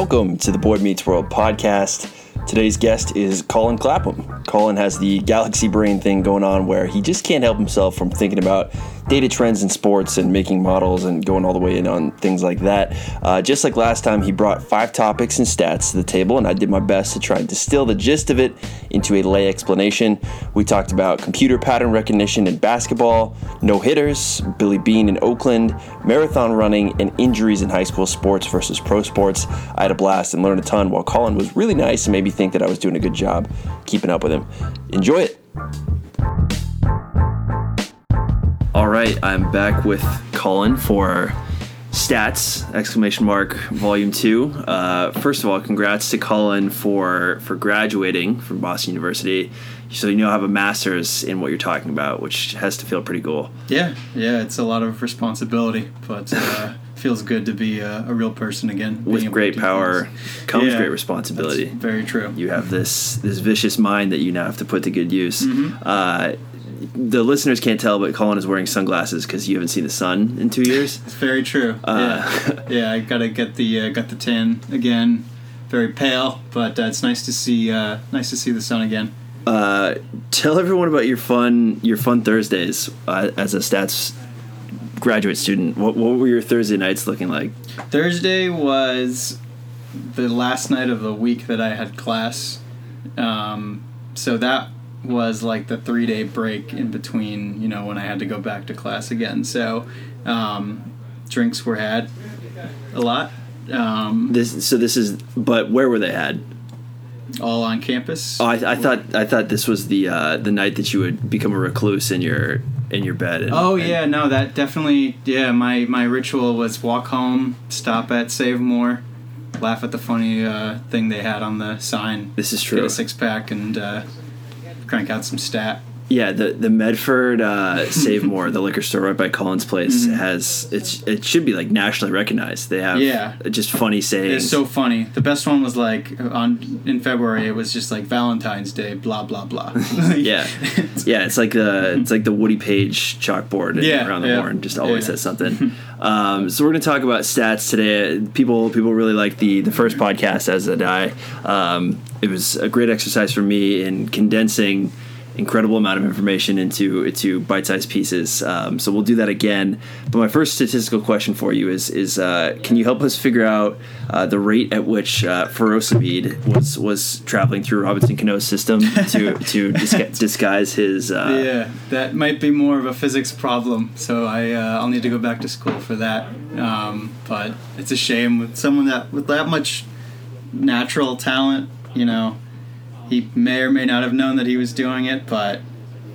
Welcome to the Boy Meets World podcast. Today's guest is Colin Clapham. Colin has the galaxy brain thing going on where he just can't help himself from thinking about data trends in sports and making models and going all the way in on things like that. Uh, just like last time, he brought five topics and stats to the table, and I did my best to try and distill the gist of it into a lay explanation. We talked about computer pattern recognition in basketball, no hitters, Billy Beane in Oakland, marathon running, and injuries in high school sports versus pro sports. I had a blast and learned a ton while Colin was really nice and made me think that I was doing a good job keeping up with him. Enjoy it. All right, I'm back with Colin for stats exclamation mark volume two. Uh, first of all, congrats to Colin for for graduating from Boston University. So you now have a master's in what you're talking about, which has to feel pretty cool. Yeah, yeah, it's a lot of responsibility, but uh, feels good to be a, a real person again. With great power things. comes Yeah, great responsibility. very true. you have this this vicious mind that you now have to put to good use. Mm-hmm. Uh, the listeners can't tell, but Colin is wearing sunglasses because you haven't seen the sun in two years. It's very true. Uh, yeah, yeah. I gotta get the uh, got the tan again. Very pale, but uh, it's nice to see uh, nice to see the sun again. Uh, tell everyone about your fun your fun Thursdays uh, as a stats graduate student. What, what were your Thursday nights looking like? Thursday was the last night of the week that I had class, um, so that was like the three day break in between. You know when I had to go back to class again. So um, drinks were had a lot. Um, This so this is but where were they had? all on campus. Oh, I, I thought I thought this was the uh, the night that you would become a recluse in your in your bed. And, Oh and- yeah, no, that definitely. Yeah, my my ritual was walk home, stop at Save More, laugh at the funny uh, thing they had on the sign, this is get true. a six pack, and uh, crank out some stat. Yeah, the the Medford uh, Save More, the liquor store right by Colin's Place, Mm-hmm. has it's it should be like nationally recognized. They have Yeah. just funny sayings. It's so funny. The best one was like on in February. It was just like Valentine's Day, blah blah blah. yeah, yeah. It's like the it's like the Woody Page chalkboard Yeah, around the yeah, horn. Just always yeah. says something. um, so we're gonna talk about stats today. People people really like the the first podcast as did I. Um, it was a great exercise for me in condensing incredible amount of information into into bite-sized pieces. Um, so we'll do that again. But my first statistical question for you is is uh, can you help us figure out uh, the rate at which uh, Furosemide was was traveling through Robinson Cano's system to to disgu- disguise his uh, yeah, that might be more of a physics problem. So I uh, I'll need to go back to school for that. Um, but it's a shame with someone that with that much natural talent. You know, he may or may not have known that he was doing it, but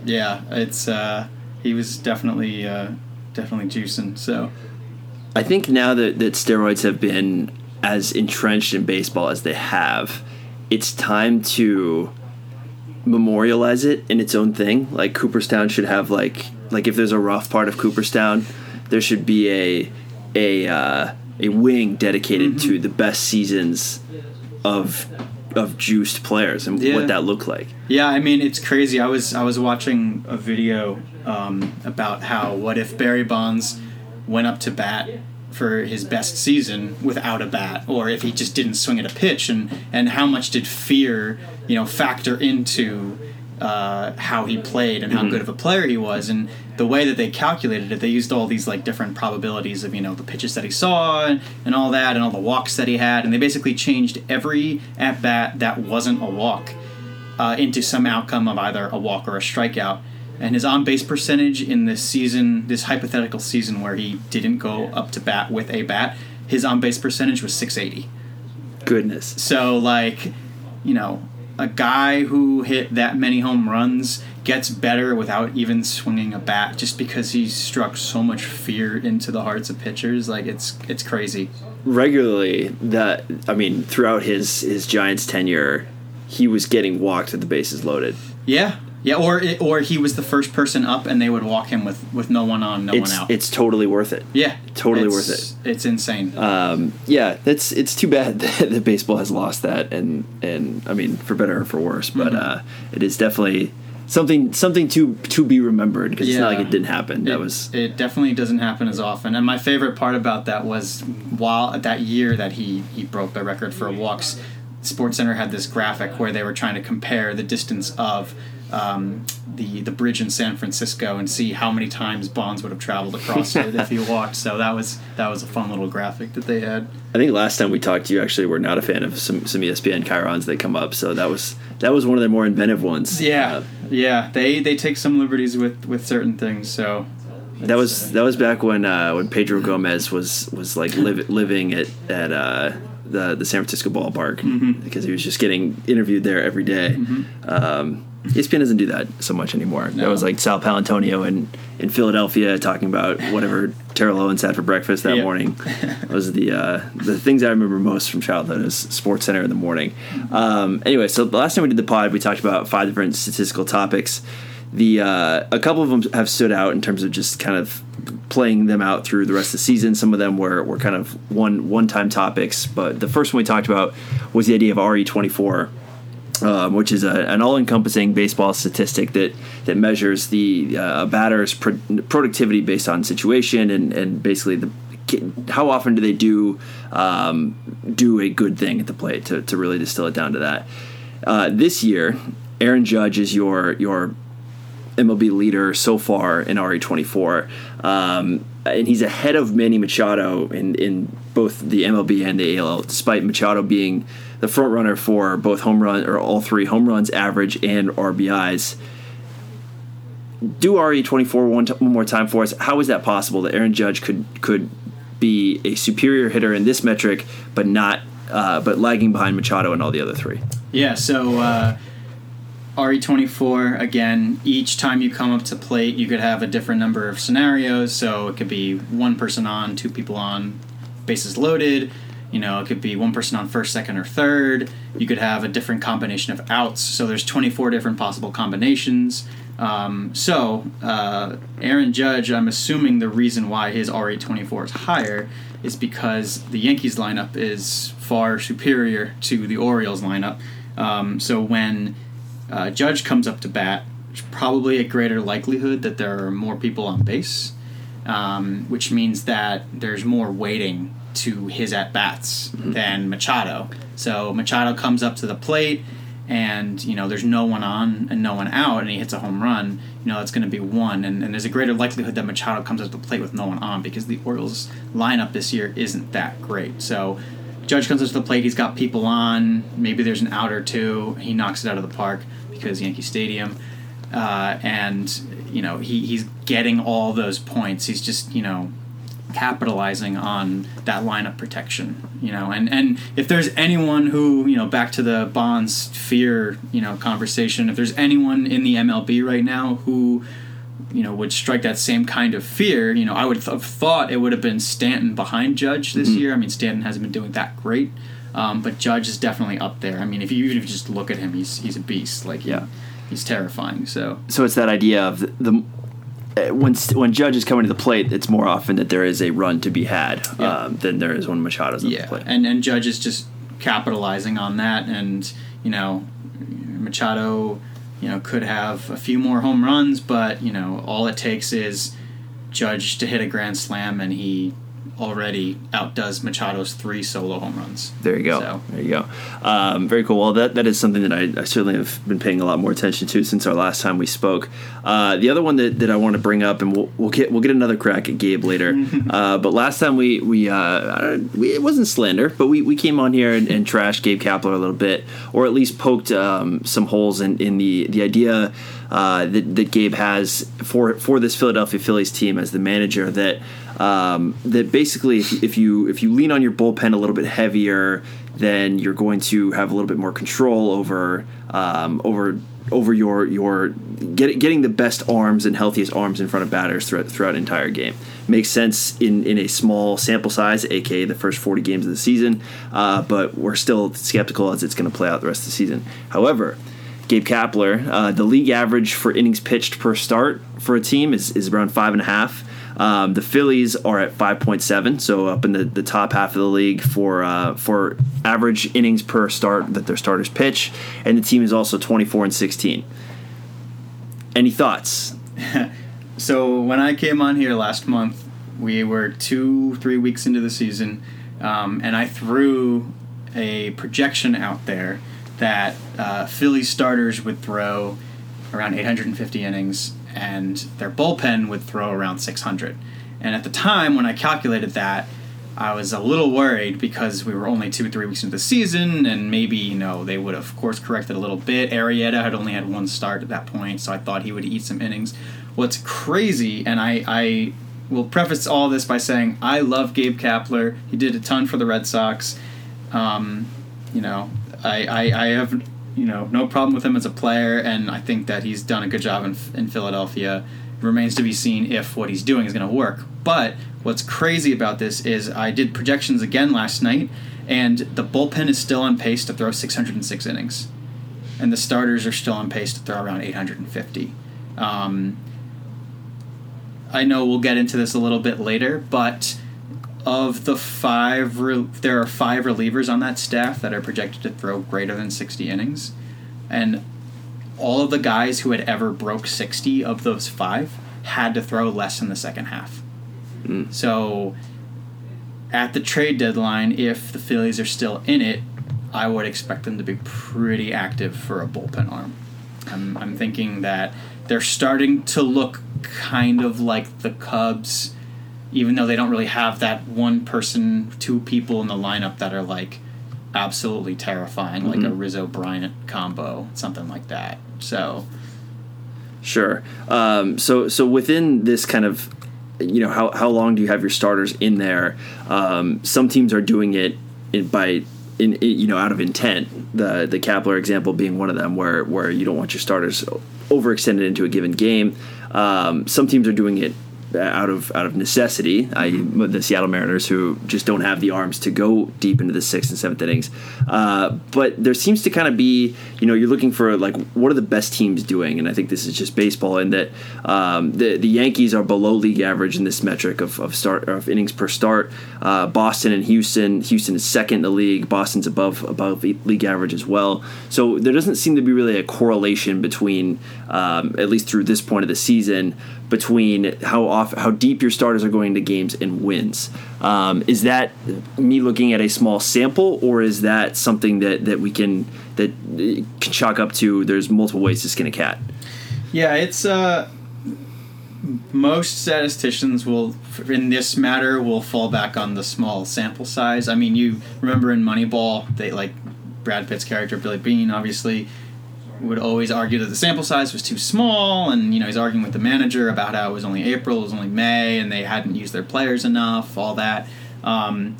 yeah, it's uh, he was definitely uh, definitely juicing. So I think now that, that steroids have been as entrenched in baseball as they have, it's time to memorialize it in its own thing. Like Cooperstown should have like like if there's a rough part of Cooperstown, there should be a a uh, a wing dedicated to the best seasons of of juiced players and Yeah. what that looked like. Yeah, I mean it's crazy. I was I was watching a video um, about how what if Barry Bonds went up to bat for his best season without a bat, or if he just didn't swing at a pitch, and and how much did fear you know factor into uh, how he played and how good of a player he was, and the way that they calculated it, they used all these like different probabilities of you know the pitches that he saw and, and all that, and all the walks that he had, and they basically changed every at bat that wasn't a walk uh, into some outcome of either a walk or a strikeout. And his on base percentage in this season, this hypothetical season where he didn't go up to bat with a bat, his on base percentage was 680. Goodness. So, like, you know, a guy who hit that many home runs gets better without even swinging a bat just because he struck so much fear into the hearts of pitchers. Like, it's it's crazy. regularly that I mean throughout his his Giants tenure, he was getting walked with the bases loaded. Yeah. Yeah, or it, or he was the first person up, and they would walk him with, with no one on, no It's one out. it's totally worth it. Yeah, Totally worth it. It's insane. Um, yeah, that's it's too bad that, that baseball has lost that, and and I mean for better or for worse, but Mm-hmm. uh, it is definitely something something to to be remembered because it's not like it didn't happen. That it, was it definitely doesn't happen as often. And my favorite part about that was while that year that he he broke the record for walks, Sports Center had this graphic where they were trying to compare the distance of um, the the bridge in San Francisco and see how many times Bonds would have traveled across it if he walked. So that was that was a fun little graphic that they had. I think last time we talked, you actually were not a fan of some some ESPN chyrons that come up. So that was that was one of their more inventive ones. Yeah, Uh, yeah. They they take some liberties with with certain things. So that was that was back when uh, when Pedro Gomez was was like liv- living at at uh, the the San Francisco ballpark Mm-hmm. because he was just getting interviewed there every day. Um, ESPN doesn't do that so much anymore. That was like Sal Paolantonio in in Philadelphia talking about whatever Terrell Owens had for breakfast that Yeah. morning. Are the uh, the things I remember most from childhood is Sports Center in the morning. Um, anyway, so the last time we did the pod, we talked about five different statistical topics. The uh, a couple of them have stood out in terms of just kind of playing them out through the rest of the season. Some of them were, were kind of one one time topics, but the first one we talked about was the idea of RE twenty four. Um, which is a, an all-encompassing baseball statistic that that measures the uh, batter's pro- productivity based on situation and, and basically the how often do they do um, do a good thing at the plate to, to really distill it down to that. Uh, this year, Aaron Judge is your your MLB leader so far in RE24. Um, and he's ahead of Manny Machado in, in both the MLB and the AL, despite Machado being the front runner for both home run or all three home runs, average, and RBIs. Do RE24 one, t- one more time for us. How is that possible that Aaron Judge could could be a superior hitter in this metric, but not uh, but lagging behind Machado and all the other three? Yeah, so uh, RE24, again, each time you come up to plate, you could have a different number of scenarios. So it could be one person on, two people on, bases loaded. You know, it could be one person on first, second, or third. You could have a different combination of outs. So there's 24 different possible combinations. Um, so uh, Aaron Judge, I'm assuming the reason why his RE24 is higher is because the Yankees lineup is far superior to the Orioles lineup. Um, so when uh, Judge comes up to bat, there's probably a greater likelihood that there are more people on base, um, which means that there's more to his at bats than Machado. So Machado comes up to the plate, and you know there's no one on and no one out, and he hits a home run. You know that's going to be one, and, and there's a greater likelihood that Machado comes up to the plate with no one on because the Orioles lineup this year isn't that great. So Judge comes up to the plate. He's got people on. Maybe there's an out or two. He knocks it out of the park because Yankee Stadium, uh, and you know he, he's getting all those points. He's just you know capitalizing on that lineup protection. You know, and and if there's anyone who you know back to the Bonds fear you know conversation, if there's anyone in the MLB right now who you know would strike that same kind of fear you know i would have thought it would have been stanton behind judge this Mm-hmm. year i mean stanton hasn't been doing that great um, but judge is definitely up there i mean if you even if you just look at him he's he's a beast like he- Yeah. he's terrifying so so it's that idea of the, the when when Judge is coming to the plate, it's more often that there is a run to be had Yeah. um, than there is when Machado's the yeah plate. and and judge is just capitalizing on that and you know machado you know could have a few more home runs but you know all it takes is judge to hit a grand slam and he already outdoes machado's three solo home runs There you go. So- There you go. Um, very cool. Well, that, that is something that I, I certainly have been paying a lot more attention to since our last time we spoke. Uh, the other one that, that I want to bring up, and we'll, we'll get we'll get another crack at Gabe later. uh, but last time we we, uh, we it wasn't slander, but we, we came on here and, and trashed Gabe Kapler a little bit, or at least poked um, some holes in, in the the idea uh, that, that Gabe has for for this Philadelphia Phillies team as the manager that um, that basically if, you if you lean on your bullpen a little bit heavier, then you're going to have a little bit more control over um, over over your your get, getting the best arms and healthiest arms in front of batters throughout throughout entire game. Makes sense in, in a small sample size, aka the first 40 games of the season, uh, but we're still skeptical as it's going to play out the rest of the season. However, Gabe Kapler, uh, the league average for innings pitched per start for a team is, is around five and a half. Um, the Phillies are at 5.7, so up in the, the top half of the league for uh, for average innings per start that their starters pitch, and the team is also 24 and 16. any thoughts? so when I came on here last month, we were two, three weeks into the season, um, and I threw a projection out there that uh, Philly starters would throw around 850 innings, and their bullpen would throw around 600. And at the time when I calculated that, I was a little worried because we were only two, or three weeks into the season, and maybe you know they would have of course corrected a little bit. Arrieta had only had one start at that point, so I thought he would eat some innings. What's crazy, and I, I will preface all this by saying I love Gabe Kapler. He did a ton for the Red Sox. Um, you know, I, I, I have you know no problem with him as a player, and I think that he's done a good job in, in Philadelphia. Remains to be seen if what he's doing is going to work. But what's crazy about this is I did projections again last night, and the bullpen is still on pace to throw 606 innings, and the starters are still on pace to throw around 850. Um, I know we'll get into this a little bit later, but of the five, re- there are five relievers on that staff that are projected to throw greater than 60 innings. And all of the guys who had ever broke 60 of those five had to throw less in the second half. Mm. So at the trade deadline, if the Phillies are still in it, I would expect them to be pretty active for a bullpen arm. I'm, I'm thinking that they're starting to look kind of like the Cubs, even though they don't really have that one person, two people in the lineup that are like absolutely terrifying, mm-hmm. like a. Rizzo Bryant combo, something like that. So, sure. Um, so so within this kind of, you know, how how long do you have your starters in there? Um, some teams are doing it in, by in, in, you know out of intent. The the Kapler example being one of them, where where you don't want your starters overextended into a given game. Um, some teams are doing it out of out of necessity, the Seattle Mariners, who just don't have the arms to go deep into the sixth and seventh innings. Uh, but there seems to kind of be, you know, you're looking for like what are the best teams doing, and I think this is just baseball, in that um, the the Yankees are below league average in this metric of, of start of innings per start. Uh, Boston and Houston, Houston is second in the league. Boston's above above league average as well. So there doesn't seem to be really a correlation between, um, at least through this point of the season, between how off how deep your starters are going to games and wins. Um, is that me looking at a small sample, or is that something that that we can that can chalk up to? There's multiple ways to skin a cat. Yeah, it's uh, most statisticians will, in this matter, will fall back on the small sample size. I mean, you remember in Moneyball, they like Brad Pitt's character Billy Beane obviously would always argue that the sample size was too small, and you know he's arguing with the manager about how it was only April, it was only May, and they hadn't used their players enough, all that. Um,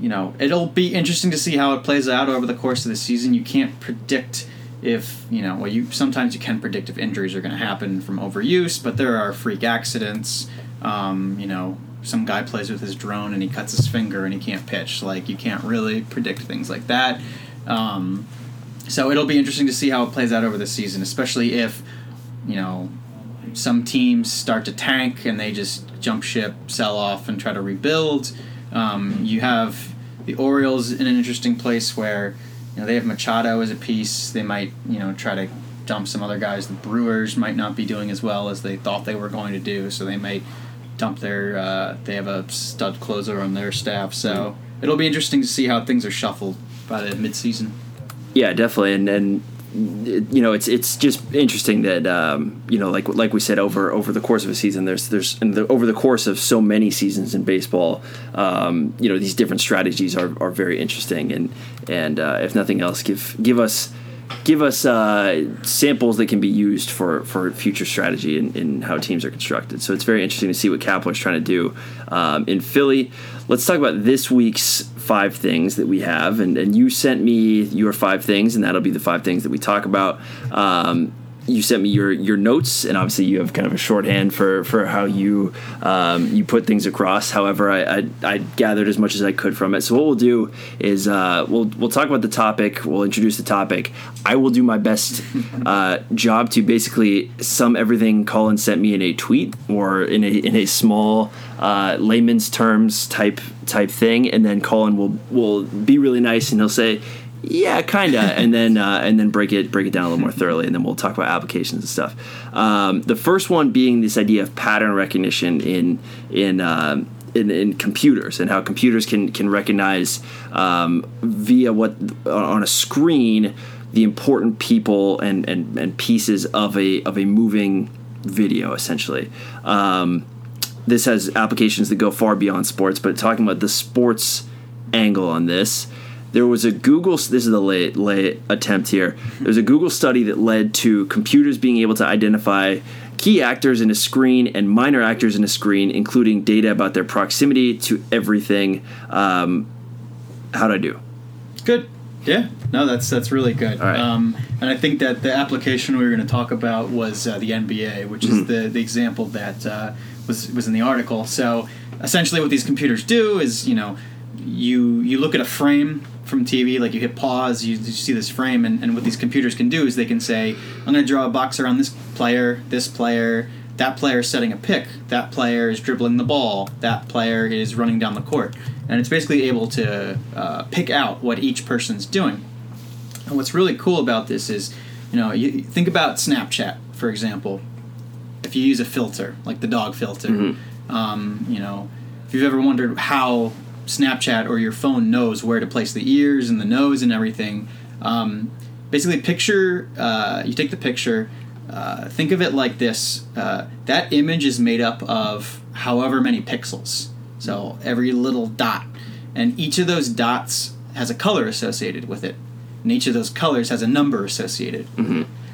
you know, it'll be interesting to see how it plays out over the course of the season. You can't predict if you know. Well, you sometimes you can predict if injuries are going to happen from overuse, but there are freak accidents. Um, you know, some guy plays with his drone and he cuts his finger and he can't pitch. Like you can't really predict things like that. Um, so it'll be interesting to see how it plays out over the season, especially if, you know, some teams start to tank and they just jump ship, sell off, and try to rebuild. Um, you have the Orioles in an interesting place where, you know, they have Machado as a piece. They might, you know, try to dump some other guys. The Brewers might not be doing as well as they thought they were going to do, so they might dump their. Uh, they have a stud closer on their staff, so it'll be interesting to see how things are shuffled by the midseason. Yeah, definitely, and and you know it's it's just interesting that um, you know like like we said over over the course of a season there's there's the, over the course of so many seasons in baseball um, you know these different strategies are, are very interesting and and uh, if nothing else give give us give us uh, samples that can be used for, for future strategy in, in how teams are constructed. So it's very interesting to see what Kapler's trying to do um, in Philly. Let's talk about this week's five things that we have. And, and you sent me your five things, and that'll be the five things that we talk about. Um, you sent me your your notes, and obviously you have kind of a shorthand for for how you um, you put things across. However, I, I, I gathered as much as I could from it. So what we'll do is uh, we'll we'll talk about the topic. We'll introduce the topic. I will do my best uh, job to basically sum everything Colin sent me in a tweet or in a in a small uh, layman's terms type type thing, and then Colin will will be really nice and he'll say Yeah, kinda, and then uh, and then break it break it down a little more thoroughly, and then we'll talk about applications and stuff. Um, the first one being this idea of pattern recognition in in. Um, in, in computers and how computers can can recognize um, via what on a screen the important people and, and, and pieces of a of a moving video essentially. Um, this has applications that go far beyond sports, but talking about the sports angle on this, there was a Google. This is the late late attempt here. There was a Google study that led to computers being able to identify key actors in a screen and minor actors in a screen, including data about their proximity to everything. Um, how'd I do? Good. Yeah. No, that's that's really good. All right. Um, and I think that the application we were going to talk about was uh, the NBA, which is the, the example that uh, was was in the article. So essentially, what these computers do is, you know, you you look at a frame from TV, like you hit pause, you, you see this frame, and, and what these computers can do is they can say, I'm going to draw a box around this player, this player, that player is setting a pick, that player is dribbling the ball, that player is running down the court. And it's basically able to uh, pick out what each person's doing. And what's really cool about this is, you know, you think about Snapchat, for example. If you use a filter, like the dog filter, um, you know, if you've ever wondered how Snapchat or your phone knows where to place the ears and the nose and everything, um, basically picture, uh, you take the picture, uh, think of it like this uh, that image is made up of however many pixels. So every little dot. And each of those dots has a color associated with it. And each of those colors has a number associated.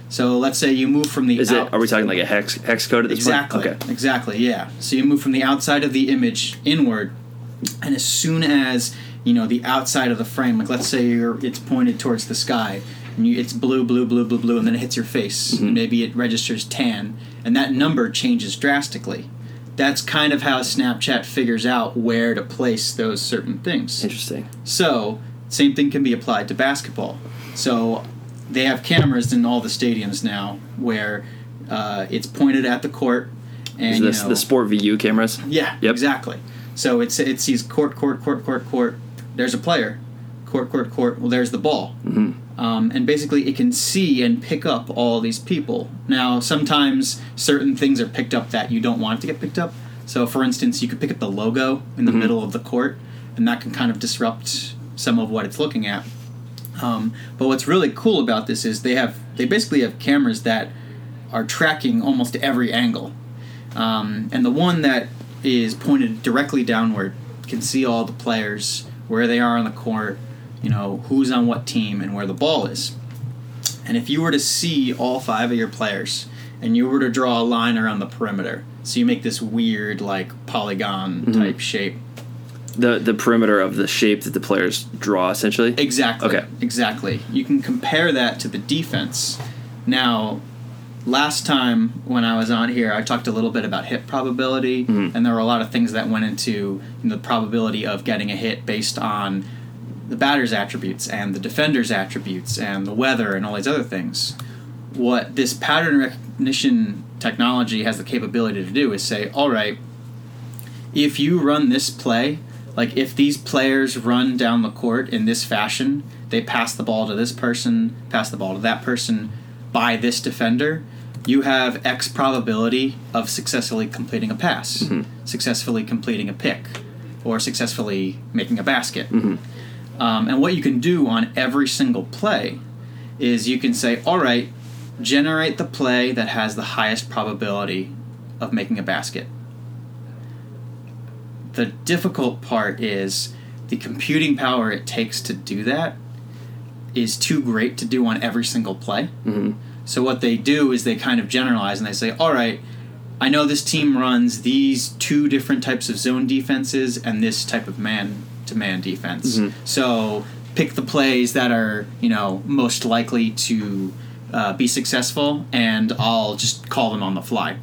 So let's say you move from the Is out- it? Are we talking like a hex hex code at this exactly point? Okay. exactly yeah so you move from the outside of the image inward and as soon as you know the outside of the frame like let's say you're it's pointed towards the sky and you, it's blue blue blue blue blue and then it hits your face Mm-hmm. maybe it registers tan and that number changes drastically that's kind of how snapchat figures out where to place those certain things Interesting. so, same thing can be applied to basketball. So, they have cameras in all the stadiums now where uh, it's pointed at the court, and Is you know, the Sport VU cameras? yeah, Yep. exactly. So it's it sees court, court, court, court, court. There's a player, court, court, court. Well, there's the ball, Mm-hmm. um, and basically it can see and pick up all these people. Now, sometimes certain things are picked up that you don't want to get picked up. So, for instance, you could pick up the logo in the Mm-hmm. middle of the court, and that can kind of disrupt some of what it's looking at. Um, but what's really cool about this is they have they basically have cameras that are tracking almost every angle, um, and the one that is pointed directly downward can see all the players where they are on the court, you know who's on what team and where the ball is. And if you were to see all five of your players and you were to draw a line around the perimeter, so you make this weird like polygon mm-hmm. type shape. The the perimeter of the shape that the players draw, essentially. Exactly. Okay. Exactly. You can compare that to the defense. Now, last time when I was on here, I talked a little bit about hit probability, mm-hmm. and there were a lot of things that went into you know, the probability of getting a hit based on the batter's attributes and the defender's attributes and the weather and all these other things. What this pattern recognition technology has the capability to do is say, all right, if you run this play, like if these players run down the court in this fashion, they pass the ball to this person, pass the ball to that person by this defender, you have X probability of successfully completing a pass, successfully completing a pick, or successfully making a basket. Um, and what you can do on every single play is you can say, all right, generate the play that has the highest probability of making a basket. The difficult part is the computing power it takes to do that is too great to do on every single play. Mm-hmm. So what they do is they kind of generalize and they say, all right, I know this team runs these two different types of zone defenses and this type of man to man defense. So pick the plays that are, you know, most likely to uh, be successful and I'll just call them on the fly.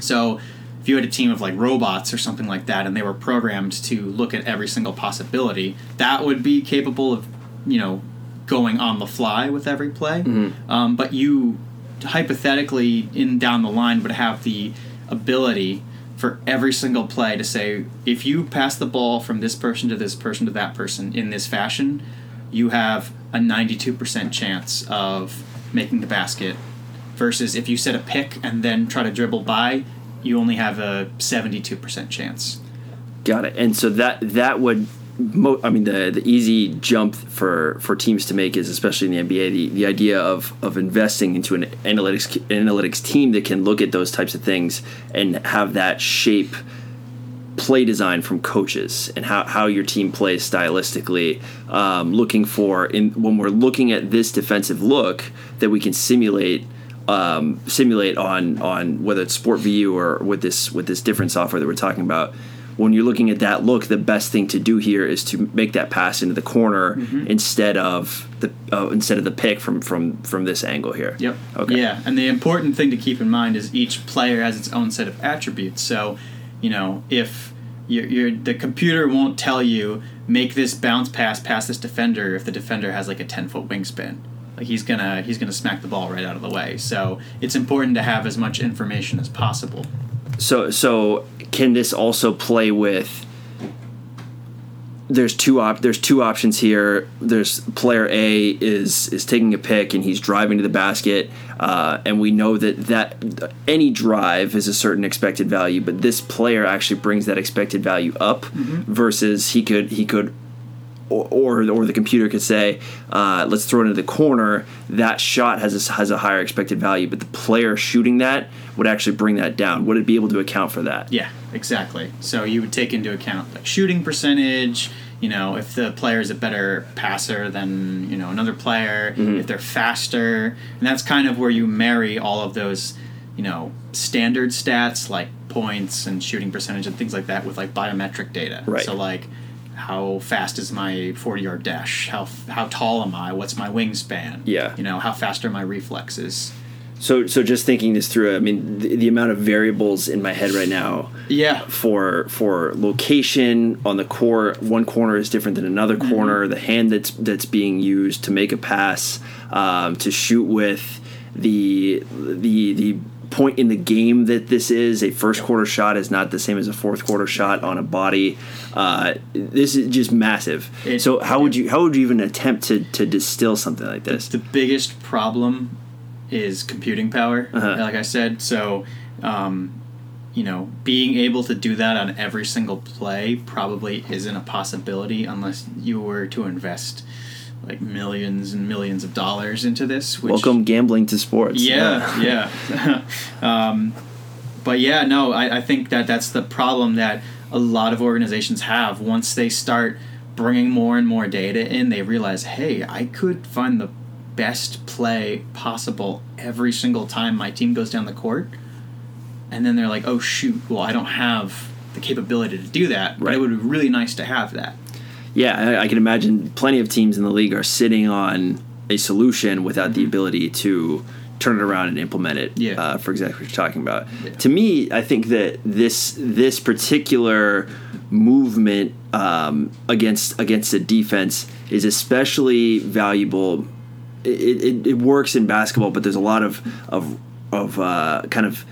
So if you had a team of like robots or something like that and they were programmed to look at every single possibility, that would be capable of, you know, going on the fly with every play. Um, but you hypothetically in down the line would have the ability for every single play to say if you pass the ball from this person to this person to that person in this fashion, you have a 92% chance of making the basket versus if you set a pick and then try to dribble by, you only have a 72% chance. Got it. And so that that would mo- I mean the the easy jump for for teams to make is especially in the NBA the, the idea of of investing into an analytics analytics team that can look at those types of things and have that shape play design from coaches and how, how your team plays stylistically um, looking for in when we're looking at this defensive look that we can simulate um, simulate on on whether it's SportVU or with this with this different software that we're talking about when you're looking at that look the best thing to do here is to make that pass into the corner Mm-hmm. instead of the uh, instead of the pick from from from this angle here Yep. okay Yeah, and the important thing to keep in mind is each player has its own set of attributes. So, you know, if you're, you're the computer won't tell you make this bounce pass past this defender if the defender has like a ten foot wingspan. Like he's gonna he's gonna smack the ball right out of the way. So it's important to have as much information as possible. So so can this also play with there's two op- there's two options here. There's player A is is taking a pick and he's driving to the basket, uh, and we know that that any drive is a certain expected value, but this player actually brings that expected value up versus he could he could or, or or the computer could say, uh, let's throw it into the corner. That shot has a, has a higher expected value, but the player shooting that would actually bring that down. Would it be able to account for that? Yeah, exactly. So you would take into account like shooting percentage. You know, if the player is a better passer than you know another player, if they're faster, and that's kind of where you marry all of those, you know, standard stats like points and shooting percentage and things like that with like biometric data. Right. So like, how fast is my forty yard dash? How how tall am I? What's my wingspan? Yeah. You know, how fast are my reflexes? So so just thinking this through, I mean, the, the amount of variables in my head right now Yeah. for for location on the core one corner is different than another Mm-hmm. corner the hand that's that's being used to make a pass um, to shoot with the the the point in the game that this is a first quarter shot is not the same as a fourth quarter shot on a body uh, this is just massive. It- so how would you how would you even attempt to to distill something like this? The biggest problem is computing power Uh-huh. like i said. So um, you know being able to do that on every single play probably isn't a possibility unless you were to invest like millions and millions of dollars into this which welcome gambling to sports. Yeah, yeah. um, but yeah, no, I, I think that that's the problem that a lot of organizations have. Once they start bringing more and more data in, they realize, hey, I could find the best play possible every single time my team goes down the court. And then they're like, oh, shoot, well, I don't have the capability to do that. But Right. it would be really nice to have that. Yeah, I, I can imagine plenty of teams in the league are sitting on a solution without the mm-hmm. ability to turn it around and implement it. Yeah. Uh, for exactly what you're talking about. Yeah. To me, I think that this this particular movement um, against against a defense is especially valuable. It, it, it works in basketball, but there's a lot of of of uh, kind of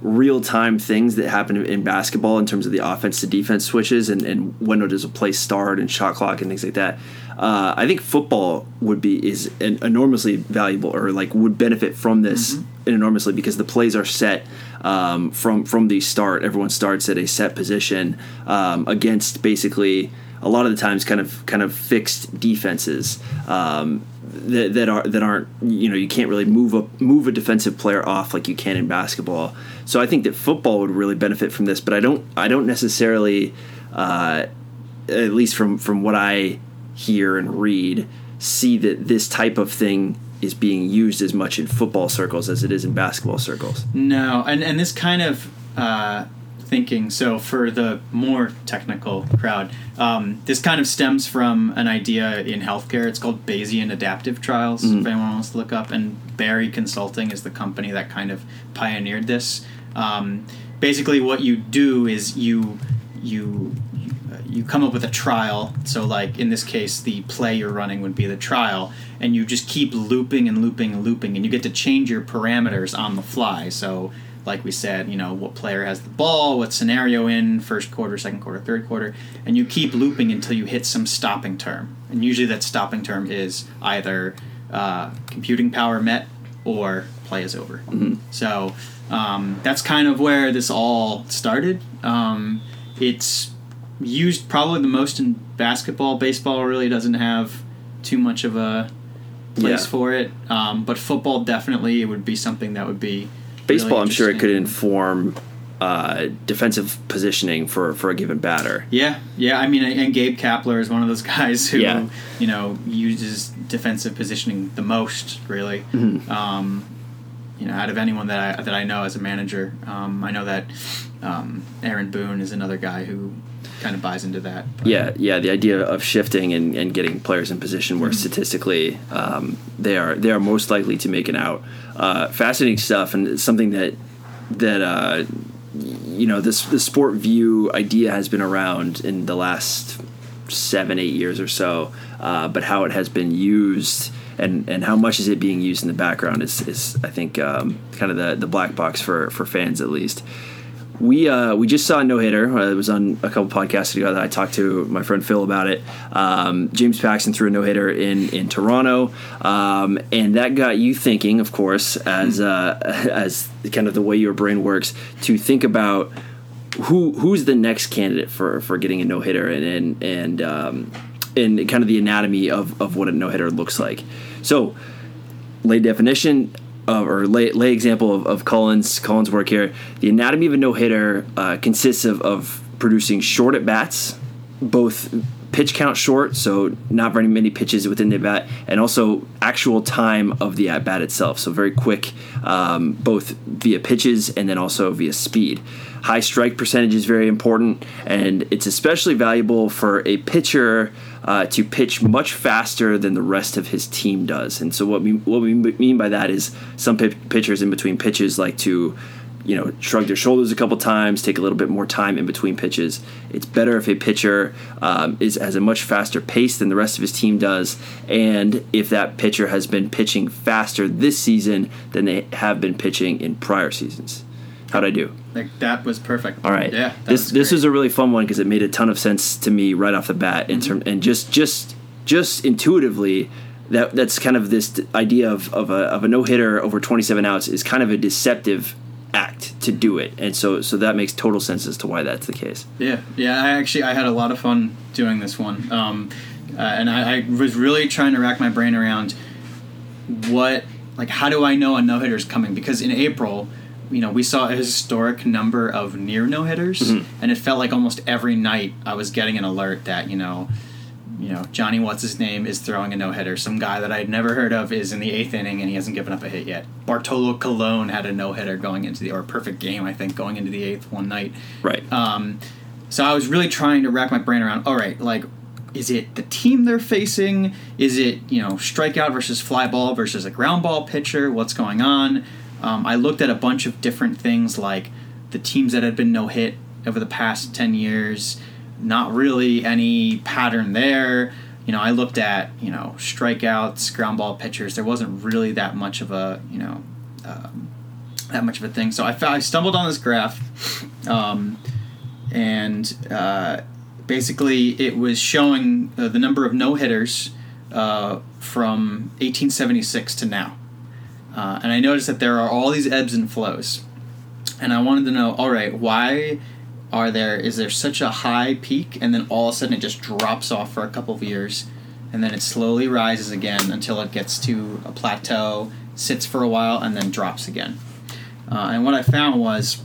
real time things that happen in basketball in terms of the offense to defense switches and, and when does a play start and shot clock and things like that. Uh, I think football would be is an enormously valuable or like would benefit from this enormously because the plays are set um, from from the start. Everyone starts at a set position um, against basically a lot of the times kind of kind of fixed defenses um, that, that are that aren't you know you can't really move a move a defensive player off like you can in basketball. So I think that football would really benefit from this, but I don't I don't necessarily uh, at least from from what I hear and read see that this type of thing is being used as much in football circles as it is in basketball circles. No, and and this kind of uh, thinking. So for the more technical crowd, um, this kind of stems from an idea in healthcare. It's called Bayesian adaptive trials. If anyone wants to look up, and Berry Consulting is the company that kind of pioneered this. Um, basically, what you do is you you uh, you come up with a trial. So, like in this case, the play you're running would be the trial, and you just keep looping and looping and looping, and you get to change your parameters on the fly. So, like we said, you know, what player has the ball, what scenario in first quarter, second quarter, third quarter, and you keep looping until you hit some stopping term. And usually that stopping term is either uh, computing power met or play is over. So um, that's kind of where this all started. Um, it's used probably the most in basketball. Baseball really doesn't have too much of a place Yeah. for it. Um, but football definitely it would be something that would be Baseball, really I'm sure it could inform uh, defensive positioning for, for a given batter. Yeah, yeah. I mean, and Gabe Kapler is one of those guys who Yeah. you know uses defensive positioning the most, really. Mm-hmm. Um, you know, out of anyone that I that I know as a manager, um, I know that um, Aaron Boone is another guy who kind of buys into that. But- Yeah, yeah. The idea of shifting and, and getting players in position where Mm-hmm. statistically um, they are they are most likely to make an out. Uh, fascinating stuff, and it's something that that uh, you know this the SportVU idea has been around in the last seven eight years or so, uh, but how it has been used. And, and how much is it being used in the background is, is I think um, kind of the, the black box for, for fans at least. We uh, we just saw a no hitter. Uh, it was on a couple podcasts ago that I talked to my friend Phil about it. Um, James Paxton threw a no hitter in in Toronto, um, and that got you thinking, of course, as uh, as kind of the way your brain works, to think about who who's the next candidate for, for getting a no hitter and and and, um, and kind of the anatomy of, of what a no hitter looks like. So lay definition of, or lay, lay example of, of Colin's Colin's work here. The anatomy of a no hitter uh, consists of, of producing short at bats, both pitch count short, so not very many pitches within the at bat, and also actual time of the at bat itself, so very quick, um, both via pitches and then also via speed. High strike percentage is very important, and it's especially valuable for a pitcher uh, to pitch much faster than the rest of his team does. And so what we what we mean by that is some pi- pitchers in between pitches like to you know shrug their shoulders a couple times, take a little bit more time in between pitches. It's better if a pitcher um, is has a much faster pace than the rest of his team does, and if that pitcher has been pitching faster this season than they have been pitching in prior seasons. How'd I do? Like that was perfect. All right. Yeah. This was this was a really fun one because it made a ton of sense to me right off the bat in term and just just just intuitively that that's kind of this idea of, of a of a no hitter over 27 outs is kind of a deceptive act to do it and so so that makes total sense as to why that's the case Yeah, yeah. I actually I had a lot of fun doing this one, um, uh, and I, I was really trying to rack my brain around what like how do I know a no hitter is coming? Because in April, you know, we saw a historic number of near no hitters, Mm-hmm. and it felt like almost every night I was getting an alert that you know. You know, Johnny, what's his name, is throwing a no hitter. Some guy that I'd never heard of is in the eighth inning and he hasn't given up a hit yet. Bartolo Colon had a no hitter going into the, or a perfect game, I think, going into the eighth one night. right Um, so I was really trying to rack my brain around. All right, like, is it the team they're facing? Is it you know strikeout versus fly ball versus a ground ball pitcher? What's going on? Um, I looked at a bunch of different things like the teams that had been no hit over the past ten years. Not really any pattern there. You know, I looked at you know strikeouts, ground ball pitchers. There wasn't really that much of a you know um, that much of a thing. So I, found, I stumbled on this graph. Um, and uh, basically it was showing uh, the number of no hitters uh, from 1876 to now. Uh, and I noticed that there are all these ebbs and flows. And I wanted to know, all right, why are there is there such a high peak and then all of a sudden it just drops off for a couple of years and then it slowly rises again until it gets to a plateau, sits for a while and then drops again. Uh, and what I found was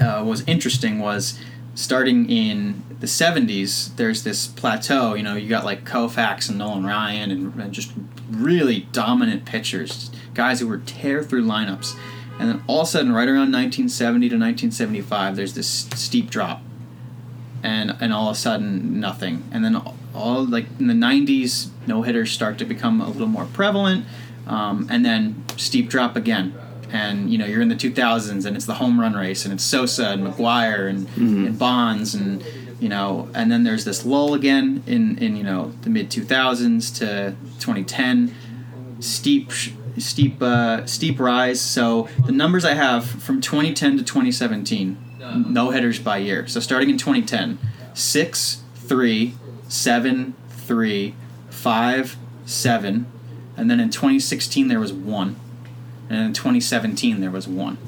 uh, was interesting was starting in the 70s there's this plateau you know you got like koufax and nolan ryan and, and just really dominant pitchers guys who would tear through lineups. And then all of a sudden right around 1970 to 1975 there's this steep drop. And and all of a sudden nothing. And then all, like in the 90s no hitters start to become a little more prevalent. Um, and then steep drop again. And you know you're in the 2000s and it's the home run race and it's Sosa and McGwire and, and Bonds and you know and then there's this lull again in in you know the mid 2000s to 2010 steep steep uh, steep rise. So the numbers I have from 2010 to 2017, no hitters by year. So starting in 2010, six, three, seven, three, five, seven, and then in 2016 there was one, and in 2017 there was one.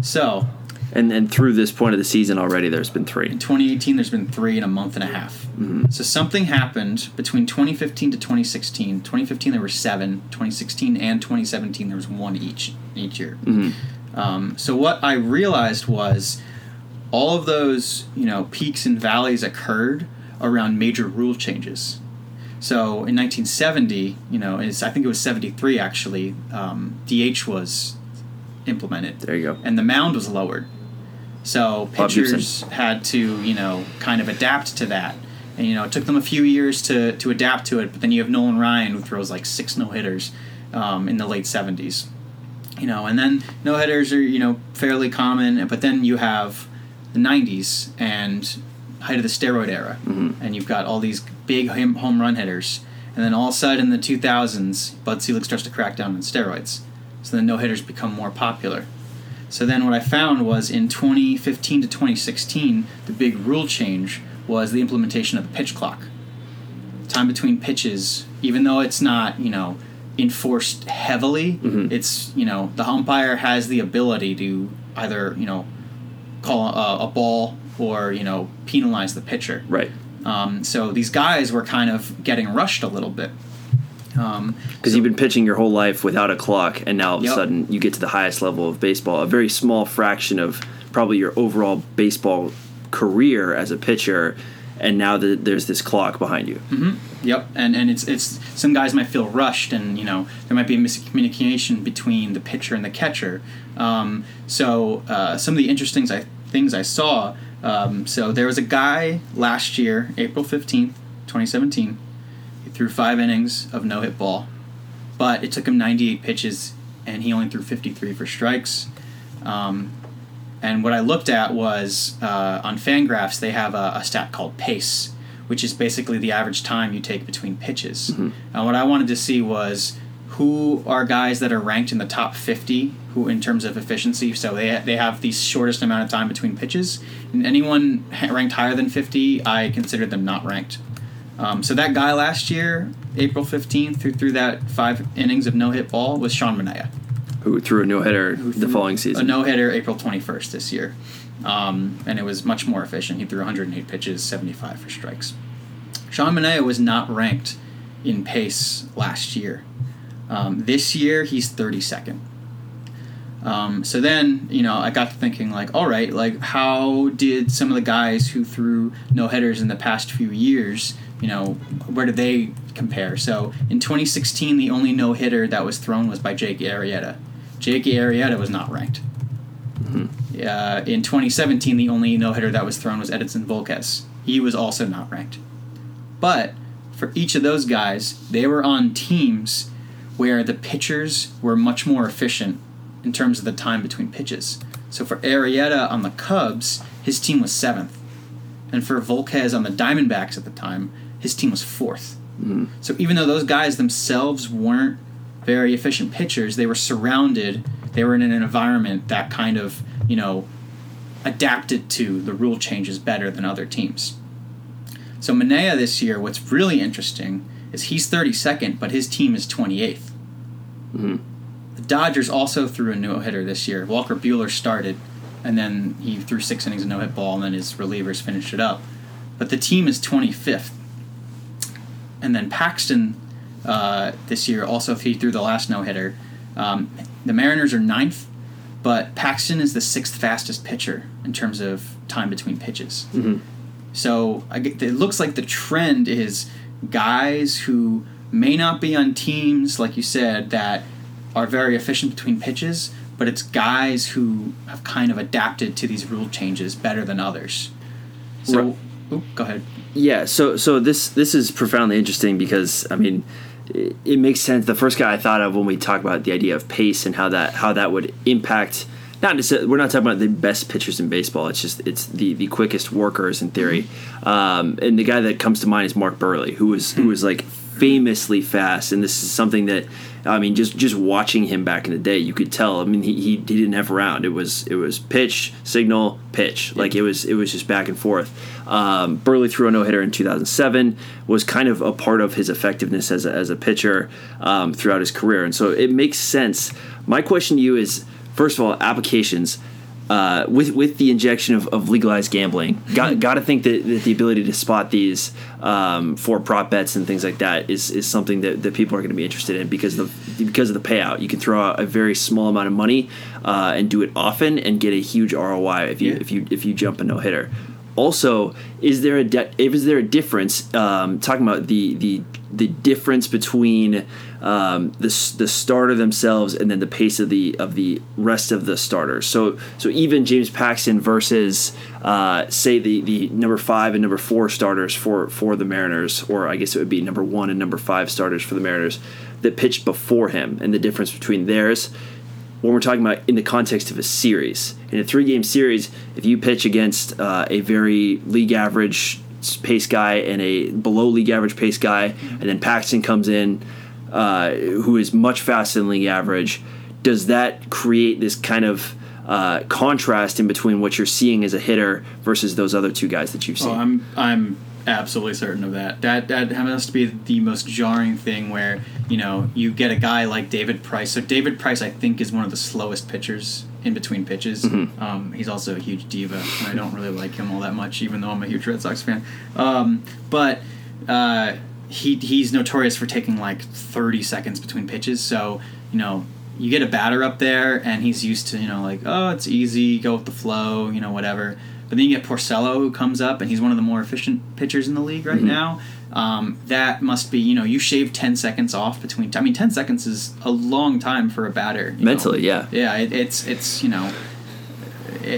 So And and through this point of the season already, there's been three. in 2018 there's been three in a month and a half. So something happened between 2015 to 2016. 2015 there were seven. 2016 and 2017 there was one each each year. Um, so what I realized was all of those you know peaks and valleys occurred around major rule changes. So in 1970, you know, it's, I think it was 73 actually. Um, DH was implemented There you go. and the mound was lowered. So pitchers had to, you know, kind of adapt to that. And you know, it took them a few years to, to adapt to it. But then you have Nolan Ryan who throws like six no hitters um, in the late seventies. You know, and then no hitters are you know fairly common. But then you have the '90s and height of the steroid era, and you've got all these big home home run hitters. And then all of a sudden in the 2000s, Bud Selig starts to crack down on steroids. So then no hitters become more popular. So then what I found was in 2015 to 2016, the big rule change was the implementation of the pitch clock. Time between pitches, even though it's not, you know, enforced heavily, it's, you know, the umpire has the ability to either, you know, call a, a ball or, you know, penalize the pitcher. Right. Um, so these guys were kind of getting rushed a little bit. Um, Because you've been pitching your whole life without a clock, and now all of Yep. a sudden you get to the highest level of baseball, a very small fraction of probably your overall baseball career as a pitcher, and now the, there's this clock behind you. Yep, and and it's it's some guys might feel rushed, and you know there might be a miscommunication between the pitcher and the catcher. Um, so uh, some of the interesting I, things I saw. Um, so there was a guy last year, April fifteenth, twenty seventeen. Threw five innings of no hit ball, but it took him ninety eight pitches, and he only threw fifty three for strikes. Um, and what I looked at was uh, on Fangraphs they have a, a stat called pace, which is basically the average time you take between pitches. And what I wanted to see was who are guys that are ranked in the top 50 who in terms of efficiency so they, they have the shortest amount of time between pitches and anyone ranked higher than 50 i considered them not ranked um, so that guy last year april 15th who threw that five innings of no hit ball was sean Manaea Who threw a no hitter the following season? A no hitter April 21st this year. Um, and it was much more efficient. He threw 108 pitches, 75 for strikes. Sean Manaea was not ranked in pace last year. Um, this year, he's 32nd. Um, so then, you know, I got to thinking, like, all right, like, how did some of the guys who threw no hitters in the past few years, you know, where do they compare? So in 2016, the only no hitter that was thrown was by Jake Arrieta. Jake Arrieta was not ranked. Uh, in 2017, the only no hitter that was thrown was Edinson Volquez. He was also not ranked. But for each of those guys, they were on teams where the pitchers were much more efficient in terms of the time between pitches. So for Arrieta on the Cubs, his team was seventh. And for Volquez on the Diamondbacks at the time, his team was 4th mm-hmm. So even though those guys themselves weren't very efficient pitchers, they were surrounded, they were in an environment that kind of, you know, adapted to the rule changes better than other teams. So Manaea this year, what's really interesting is he's 32nd, but his team is 28th. Mm-hmm. The Dodgers also threw a no hitter this year. Walker Buehler started, and then he threw six innings of no hit ball, and then his relievers finished it up. But the team is 25th. And then Paxton uh, this year also he threw the last no hitter. Um, the Mariners are ninth, but Paxton is the sixth fastest pitcher in terms of time between pitches. So I get, it looks like the trend is guys who may not be on teams, like you said, that are very efficient between pitches, but it's guys who have kind of adapted to these rule changes better than others. So, Right. go ahead. Yeah, so so this this is profoundly interesting because I mean, it, it makes sense. The first guy I thought of when we talk about the idea of pace and how that how that would impact. Not just we're not talking about the best pitchers in baseball. It's just it's the the quickest workers in theory. Um, and the guy that comes to mind is Mark Buehrle, who was who was like famously fast, and this is something that I mean, just just watching him back in the day, you could tell. I mean, he, he, he didn't have around. It was it was pitch, signal, pitch. Like it was it was just back and forth. Um, Buehrle threw a no hitter in 2007. Was kind of a part of his effectiveness as a, as a pitcher um, throughout his career, and so it makes sense. My question to you is, first of all, applications uh, with with the injection of, of legalized gambling, got got to think that, that, the ability to spot these um, for prop bets and things like that is, is something that, that people are going to be interested in because of the because of the payout. You can throw out a very small amount of money uh, and do it often and get a huge ROI if you yeah. if you if you jump a no hitter. Also, is there a de- is there a difference? Um, talking about the the the difference between um, the the starter themselves and then the pace of the of the rest of the starters. So so even James Paxton versus uh, say the the number five and number four starters for for the Mariners, or I guess it would be number one and number five starters for the Mariners that pitched before him, and the difference between theirs. When we're talking about in the context of a series, in a three game series, if you pitch against uh, a very league average pace guy and a below league average pace guy, and then Paxton comes in uh, who is much faster than league average, does that create this kind of uh, contrast in between what you're seeing as a hitter versus those other two guys that you've seen? Oh, I'm I'm absolutely certain of that. That that has to be the most jarring thing where you know you get a guy like David Price. So David Price, I think, is one of the slowest pitchers in between pitches. Mm-hmm. Um, he's also a huge diva, and I don't really like him all that much, even though I'm a huge Red Sox fan. Um, but uh, he he's notorious for taking like 30 seconds between pitches. So you know you get a batter up there and he's used to you know like oh it's easy go with the flow you know whatever. But then you get Porcello who comes up and he's one of the more efficient pitchers in the league right mm-hmm. now. Um, that must be you know you shave 10 seconds off between t- I mean 10 seconds is a long time for a batter mentally know? yeah yeah it, it's it's you know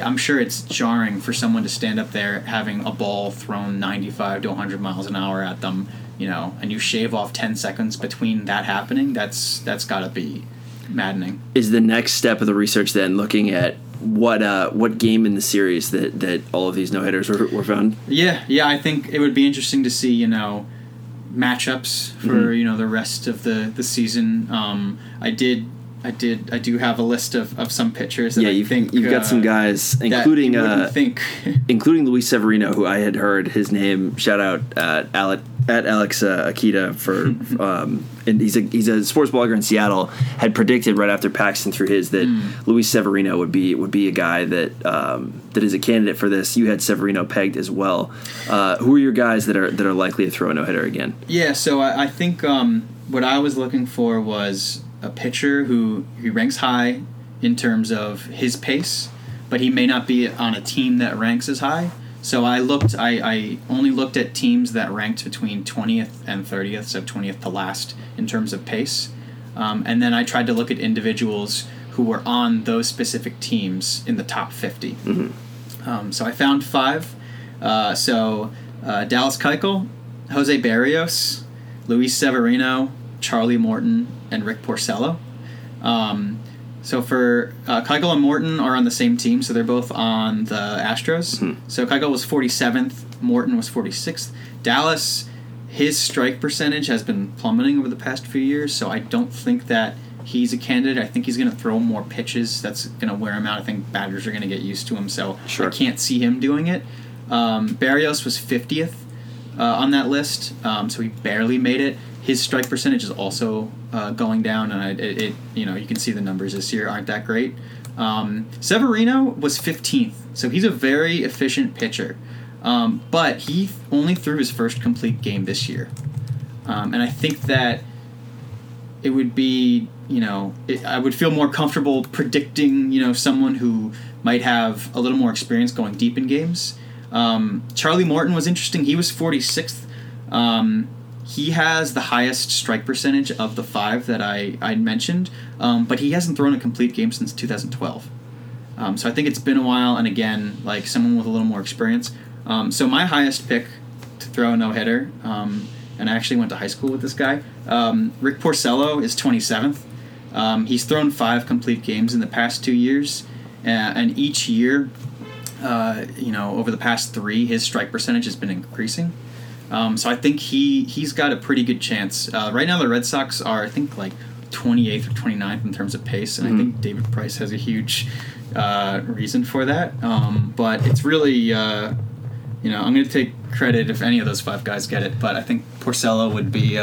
I'm sure it's jarring for someone to stand up there having a ball thrown 95 to 100 miles an hour at them you know, and you shave off 10 seconds between that happening, that's that's got to be maddening. Is the next step of the research then looking at what uh, what game in the series that, that all of these no hitters were, were found? Yeah, yeah, I think it would be interesting to see, you know, matchups for mm-hmm. you know the rest of the the season. Um, I did I did. I do have a list of, of some pitchers. yeah, you've, think, you've got uh, some guys, including uh, think, including Luis Severino, who I had heard his name. Shout out at Alex at Alex uh, Akita for, um, and he's a he's a sports blogger in Seattle. Had predicted right after Paxton threw his that mm. Luis Severino would be would be a guy that um, that is a candidate for this. You had Severino pegged as well. Uh, who are your guys that are that are likely to throw a no hitter again? Yeah, so I, I think um, what I was looking for was a pitcher who he ranks high in terms of his pace, but he may not be on a team that ranks as high. So I looked. I, I only looked at teams that ranked between twentieth and thirtieth, so twentieth to last in terms of pace, um, and then I tried to look at individuals who were on those specific teams in the top 50 mm-hmm. um, so I found five. Uh, so uh, Dallas Keuchel, Jose Berrios, Luis Severino, Charlie Morton, and Rick Porcello. Um, so for uh, Keuchel and Morton are on the same team, so they're both on the Astros. Mm-hmm. So Keuchel was 47th, Morton was 46th. Dallas, his strike percentage has been plummeting over the past few years, so I don't think that he's a candidate. I think he's going to throw more pitches. That's going to wear him out. I think batters are going to get used to him, so sure. I can't see him doing it. Um, Berrios was 50th uh, on that list, um, so he barely made it his strike percentage is also uh, going down, and it, it, you know you can see the numbers this year aren't that great. Um, Severino was 15th, so he's a very efficient pitcher, um, but he only threw his first complete game this year, um, and I think that it would be you know it, I would feel more comfortable predicting you know someone who might have a little more experience going deep in games. Um, Charlie Morton was interesting. He was 46th. He has the highest strike percentage of the five that I, I mentioned, um, but he hasn't thrown a complete game since 2012. Um, so I think it's been a while, and again, like someone with a little more experience. Um, so my highest pick to throw a no hitter, um, and I actually went to high school with this guy. Um, Rick Porcello is 27th. Um, he's thrown five complete games in the past two years, uh, and each year, uh, you know, over the past three, his strike percentage has been increasing. Um, so I think he he's got a pretty good chance. Uh, right now, the Red Sox are I think like 28th or 29th in terms of pace, and I think David Price has a huge uh, reason for that. Um, but it's really, uh, you know, I'm going to take credit if any of those five guys get it, but I think Porcello would be.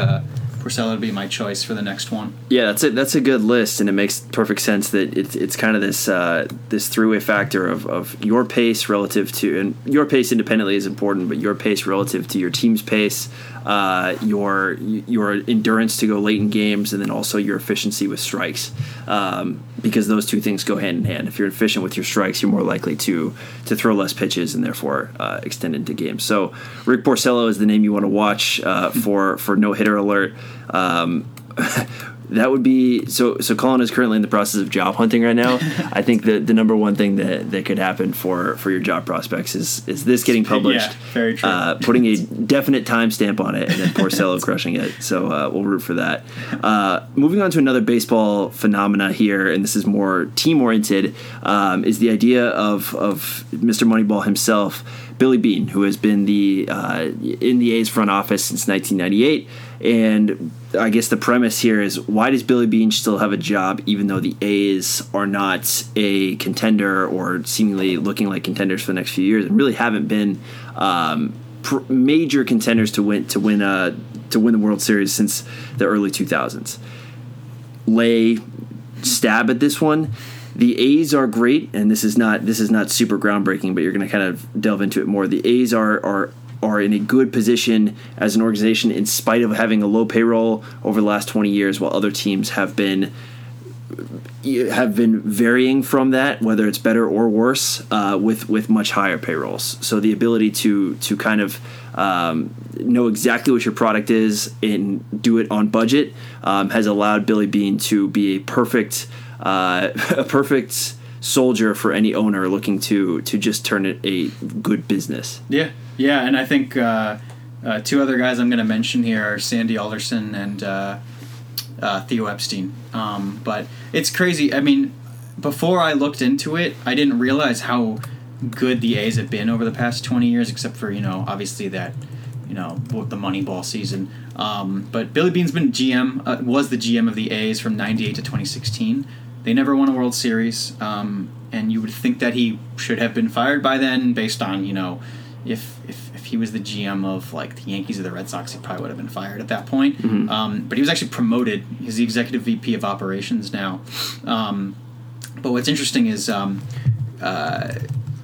Porcello would be my choice for the next one. Yeah, that's a that's a good list, and it makes perfect sense that it's it's kind of this uh, this three way factor of, of your pace relative to and your pace independently is important, but your pace relative to your team's pace, uh, your your endurance to go late in games, and then also your efficiency with strikes, um, because those two things go hand in hand. If you're efficient with your strikes, you're more likely to to throw less pitches and therefore uh, extend into games. So Rick Porcello is the name you want to watch uh, for for no hitter alert. Um, that would be so. So Colin is currently in the process of job hunting right now. I think the the number one thing that, that could happen for for your job prospects is is this getting published. Yeah, very true. Uh, putting a definite timestamp on it, and then Porcello crushing it. So uh, we'll root for that. Uh, moving on to another baseball phenomena here, and this is more team oriented, um, is the idea of of Mr. Moneyball himself. Billy Beane, who has been the uh, in the A's front office since 1998, and I guess the premise here is why does Billy Beane still have a job even though the A's are not a contender or seemingly looking like contenders for the next few years and really haven't been um, pr- major contenders to win to win uh, to win the World Series since the early 2000s. Lay stab at this one. The A's are great, and this is not this is not super groundbreaking, but you're going to kind of delve into it more. The A's are are are in a good position as an organization in spite of having a low payroll over the last 20 years, while other teams have been have been varying from that, whether it's better or worse, uh, with with much higher payrolls. So the ability to to kind of um, know exactly what your product is and do it on budget um, has allowed Billy Beane to be a perfect uh, a perfect soldier for any owner looking to to just turn it a good business. Yeah, yeah, and I think uh, uh, two other guys I'm going to mention here are Sandy Alderson and uh, uh, Theo Epstein. Um, but it's crazy. I mean, before I looked into it, I didn't realize how good the A's have been over the past 20 years, except for you know obviously that you know the Moneyball season. Um, but Billy Beane's been GM, uh, was the GM of the A's from '98 to 2016. They never won a World Series, um, and you would think that he should have been fired by then, based on you know, if if, if he was the GM of like the Yankees or the Red Sox, he probably would have been fired at that point. Um, but he was actually promoted. He's the executive VP of operations now. Um, but what's interesting is, um, uh,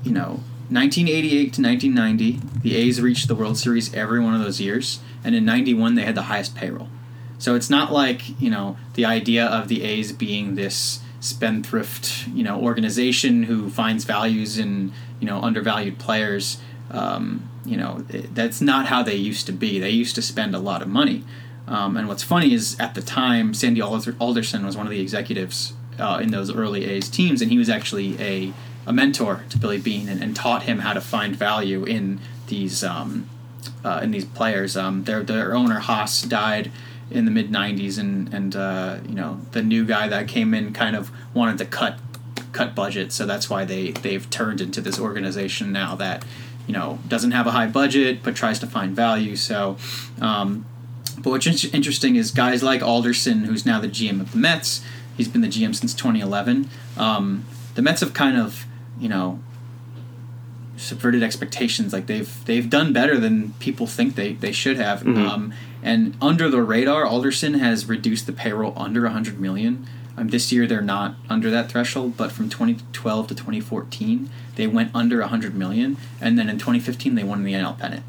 you know, 1988 to 1990, the A's reached the World Series every one of those years, and in '91 they had the highest payroll. So it's not like you know the idea of the A's being this spendthrift you know organization who finds values in you know undervalued players. Um, you know that's not how they used to be. They used to spend a lot of money. Um, and what's funny is at the time, Sandy Alder- Alderson was one of the executives uh, in those early A's teams, and he was actually a, a mentor to Billy Beane and, and taught him how to find value in these um, uh, in these players. Um, their their owner Haas died in the mid '90s, and and uh, you know the new guy that came in kind of wanted to cut cut budget, so that's why they they've turned into this organization now that you know doesn't have a high budget but tries to find value. So. Um, but what's in- interesting is guys like Alderson, who's now the GM of the Mets. He's been the GM since 2011. Um, the Mets have kind of, you know, subverted expectations. Like they've they've done better than people think they, they should have. Um, and under the radar, Alderson has reduced the payroll under 100 million. Um, this year they're not under that threshold, but from 2012 to 2014 they went under 100 million, and then in 2015 they won the NL pennant.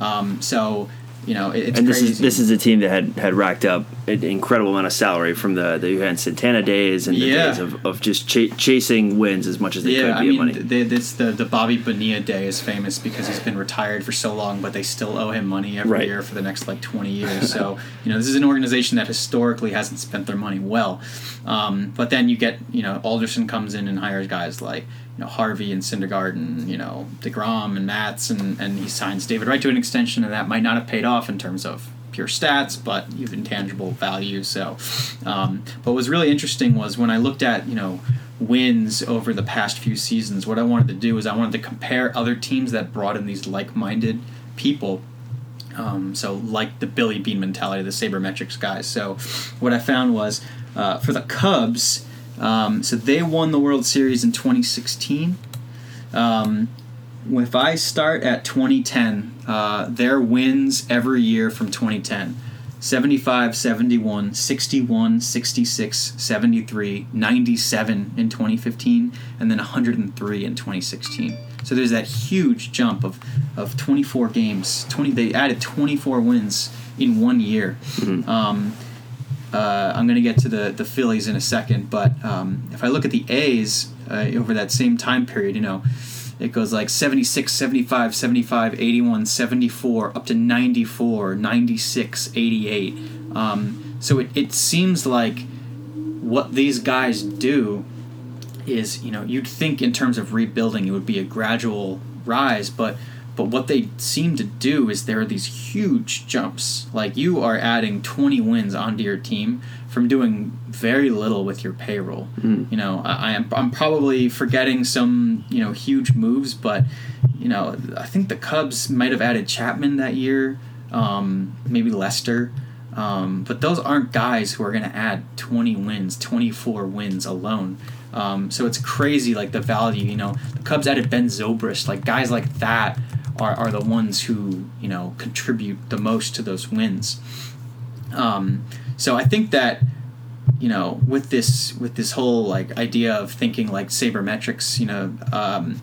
Um, so you know it, it's and this crazy. is this is a team that had had racked up an incredible amount of salary from the the Johan Santana days and the Yeah. days of, of just ch- chasing wins as much as they Yeah, could I mean, money. they, this the the Bobby Bonilla day is famous because he's been retired for so long, but they still owe him money every Right. year for the next like twenty years. so you know, this is an organization that historically hasn't spent their money well. Um, but then you get you know Alderson comes in and hires guys like you know Harvey and Syndergaard, and, you know Degrom and Matz, and and he signs David Wright to an extension, and that might not have paid off in terms of pure stats, but you have intangible value. So, um, but what was really interesting was when I looked at you know wins over the past few seasons. What I wanted to do is I wanted to compare other teams that brought in these like-minded people Um, so like the Billy Beane mentality, the sabermetrics guys. So what I found was uh, for the Cubs, um, so they won the World Series in 2016. Um, if I start at 2010, uh, their wins every year from 2010 75, 71, 61, 66, 73, 97 in 2015, and then 103 in 2016. So there's that huge jump of, of 24 games. 20 they added 24 wins in one year. Mm-hmm. Um, uh, I'm going to get to the, the Phillies in a second, but um, if I look at the A's uh, over that same time period, you know, it goes like 76, 75, 75, 81, 74, up to 94, 96, 88. Um, so it, it seems like what these guys do is, you know, you'd think in terms of rebuilding it would be a gradual rise, but but what they seem to do is there are these huge jumps. Like you are adding 20 wins onto your team from doing very little with your payroll. Mm. You know, I, am I'm probably forgetting some you know huge moves, but you know I think the Cubs might have added Chapman that year, um, maybe Lester. Um, but those aren't guys who are going to add 20 wins, 24 wins alone. Um, so it's crazy, like the value. You know, the Cubs added Ben Zobrist, like guys like that are, are the ones who you know contribute the most to those wins. Um, so I think that you know with this with this whole like idea of thinking like sabermetrics, you know, um,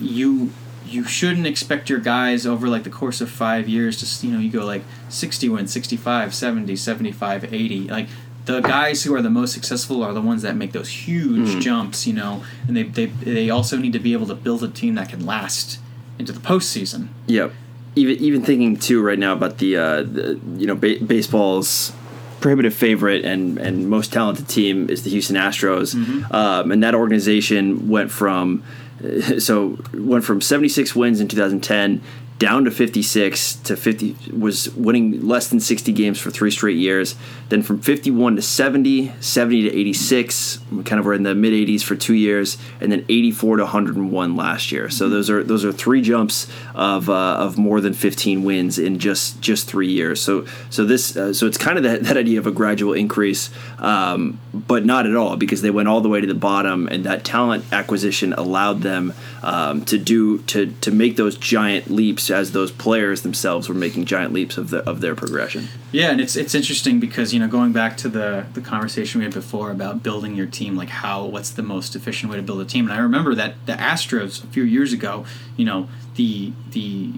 you you shouldn't expect your guys over like the course of five years to you know you go like 60 wins 65 70 75 80 like the guys who are the most successful are the ones that make those huge Mm. jumps you know and they, they they also need to be able to build a team that can last into the postseason. Yep. Even even thinking too right now about the, uh, the you know ba- baseball's prohibitive favorite and and most talented team is the Houston Astros, um, and that organization went from so went from 76 wins in 2010 down to 56 to 50 was winning less than 60 games for three straight years. Then from 51 to 70 70 to 86 we kind of were in the mid 80s for two years and then 84 to 101 last year. So those are those are three jumps of uh, of more than 15 wins in just just three years. So so this uh, so it's kind of that, that idea of a gradual increase um, but not at all because they went all the way to the bottom and that talent acquisition allowed them um, to do to to make those giant leaps as those players themselves were making giant leaps of the of their progression Yeah, and it's it's interesting because you know going back to the the conversation we had before about building your team, like how what's the most efficient way to build a team, and I remember that the Astros a few years ago, you know the the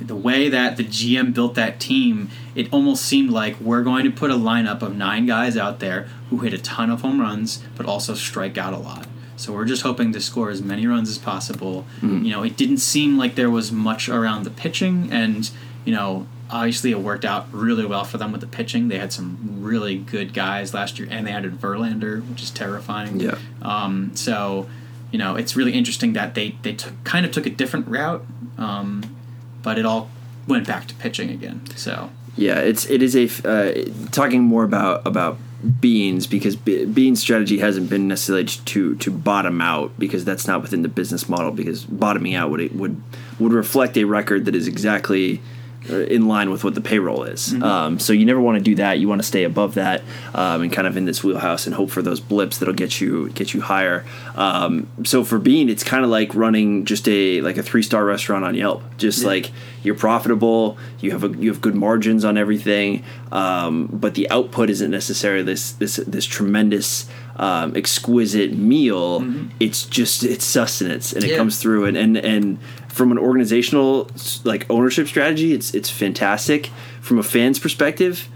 the way that the GM built that team, it almost seemed like we're going to put a lineup of nine guys out there who hit a ton of home runs, but also strike out a lot. So we're just hoping to score as many runs as possible. You know, it didn't seem like there was much around the pitching, and you know, obviously it worked out really well for them with the pitching. They had some really good guys last year, and they added Verlander, which is terrifying. Yeah. Um, so, you know, it's really interesting that they they took, kind of took a different route, um, but it all went back to pitching again. So. Yeah, it's it is a uh, talking more about about Beane's because Be- Beane's strategy hasn't been necessarily to to bottom out because that's not within the business model because bottoming out would would would reflect a record that is exactly in line with what the payroll is. Um, so you never want to do that. You want to stay above that um, and kind of in this wheelhouse and hope for those blips that'll get you get you higher. Um, so for Beane, it's kind of like running just a like a three star restaurant on Yelp. Just like you're profitable, you have a you have good margins on everything, um, but the output isn't necessarily this this this tremendous. Um, exquisite meal. It's just it's sustenance, and it comes through. And, and and from an organizational like ownership strategy, it's it's fantastic. From a fan's perspective,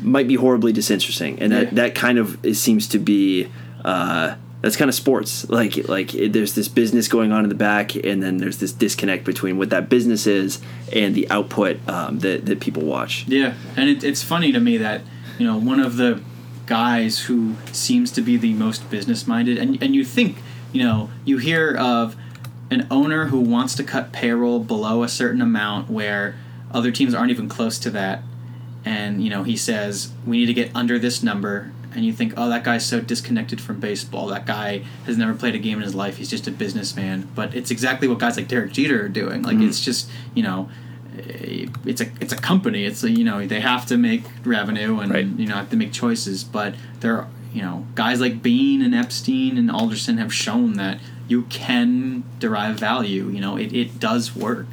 might be horribly disinteresting, and that Yeah. that kind of it seems to be. Uh, that's kind of sports. Like like it, there's this business going on in the back, and then there's this disconnect between what that business is and the output um, that that people watch. Yeah, and it, it's funny to me that you know one of the guys who seems to be the most business minded, and and you think you know you hear of an owner who wants to cut payroll below a certain amount where other teams aren't even close to that, and you know he says we need to get under this number. And you think, oh, that guy's so disconnected from baseball. That guy has never played a game in his life. He's just a businessman. But it's exactly what guys like Derek Jeter are doing. Like, mm-hmm. it's just, you know, eh, it's a it's a company. It's a, you know they have to make revenue and Right. you know have to make choices. But there are you know guys like Beane and Epstein and Alderson have shown that you can derive value. You know it, it does work.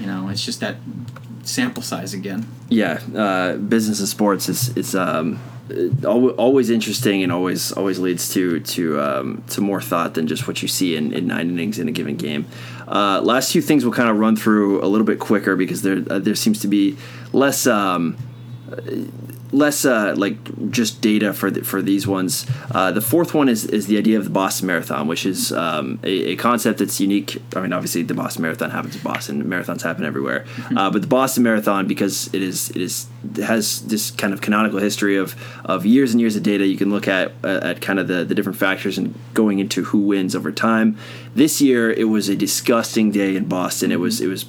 You know it's just that sample size again. yeah, uh, business and sports is is um, always interesting and always always leads to to um, to more thought than just what you see in, in nine innings in a given game. Uh, last few things we'll kind of run through a little bit quicker because there uh, there seems to be less. Um, less uh, like just data for the, for these ones. Uh, the fourth one is, is the idea of the Boston Marathon, which is um, a, a concept that's unique. I mean, obviously the Boston Marathon happens in Boston. Marathons happen everywhere, uh, but the Boston Marathon because it is it is it has this kind of canonical history of of years and years of data. You can look at uh, at kind of the, the different factors and going into who wins over time. This year it was a disgusting day in Boston. It was it was.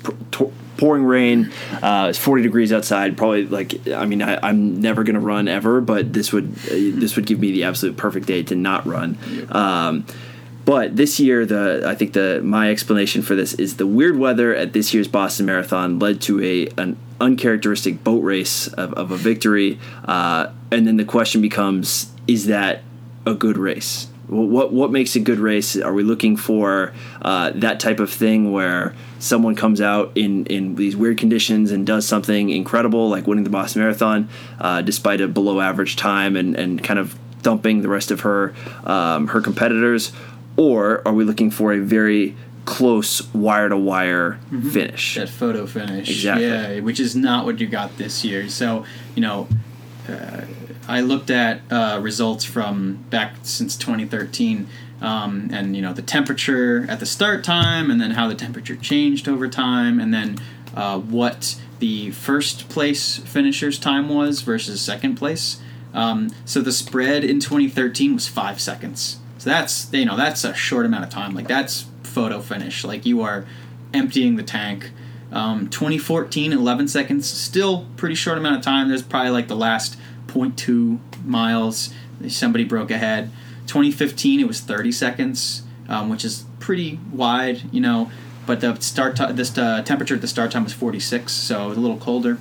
Pouring rain. Uh, it's 40 degrees outside. Probably like I mean I, I'm never gonna run ever, but this would uh, this would give me the absolute perfect day to not run. Um, but this year, the I think the my explanation for this is the weird weather at this year's Boston Marathon led to a an uncharacteristic boat race of, of a victory, uh, and then the question becomes: Is that a good race? What what makes a good race? Are we looking for uh, that type of thing where someone comes out in, in these weird conditions and does something incredible, like winning the Boston Marathon, uh, despite a below average time and, and kind of thumping the rest of her um, her competitors, or are we looking for a very close wire to wire finish? that photo finish. Exactly. Yeah, which is not what you got this year. So, you know, uh, I looked at uh, results from back since 2013, um, and you know the temperature at the start time, and then how the temperature changed over time, and then uh, what the first place finisher's time was versus second place. Um, so the spread in 2013 was five seconds. So that's you know that's a short amount of time. Like that's photo finish. Like you are emptying the tank. Um, 2014, 11 seconds, still pretty short amount of time. There's probably like the last 0.2 miles. Somebody broke ahead. 2015, it was 30 seconds, um, which is pretty wide, you know. But the start ti this uh, temperature at the start time was 46, so it was a little colder.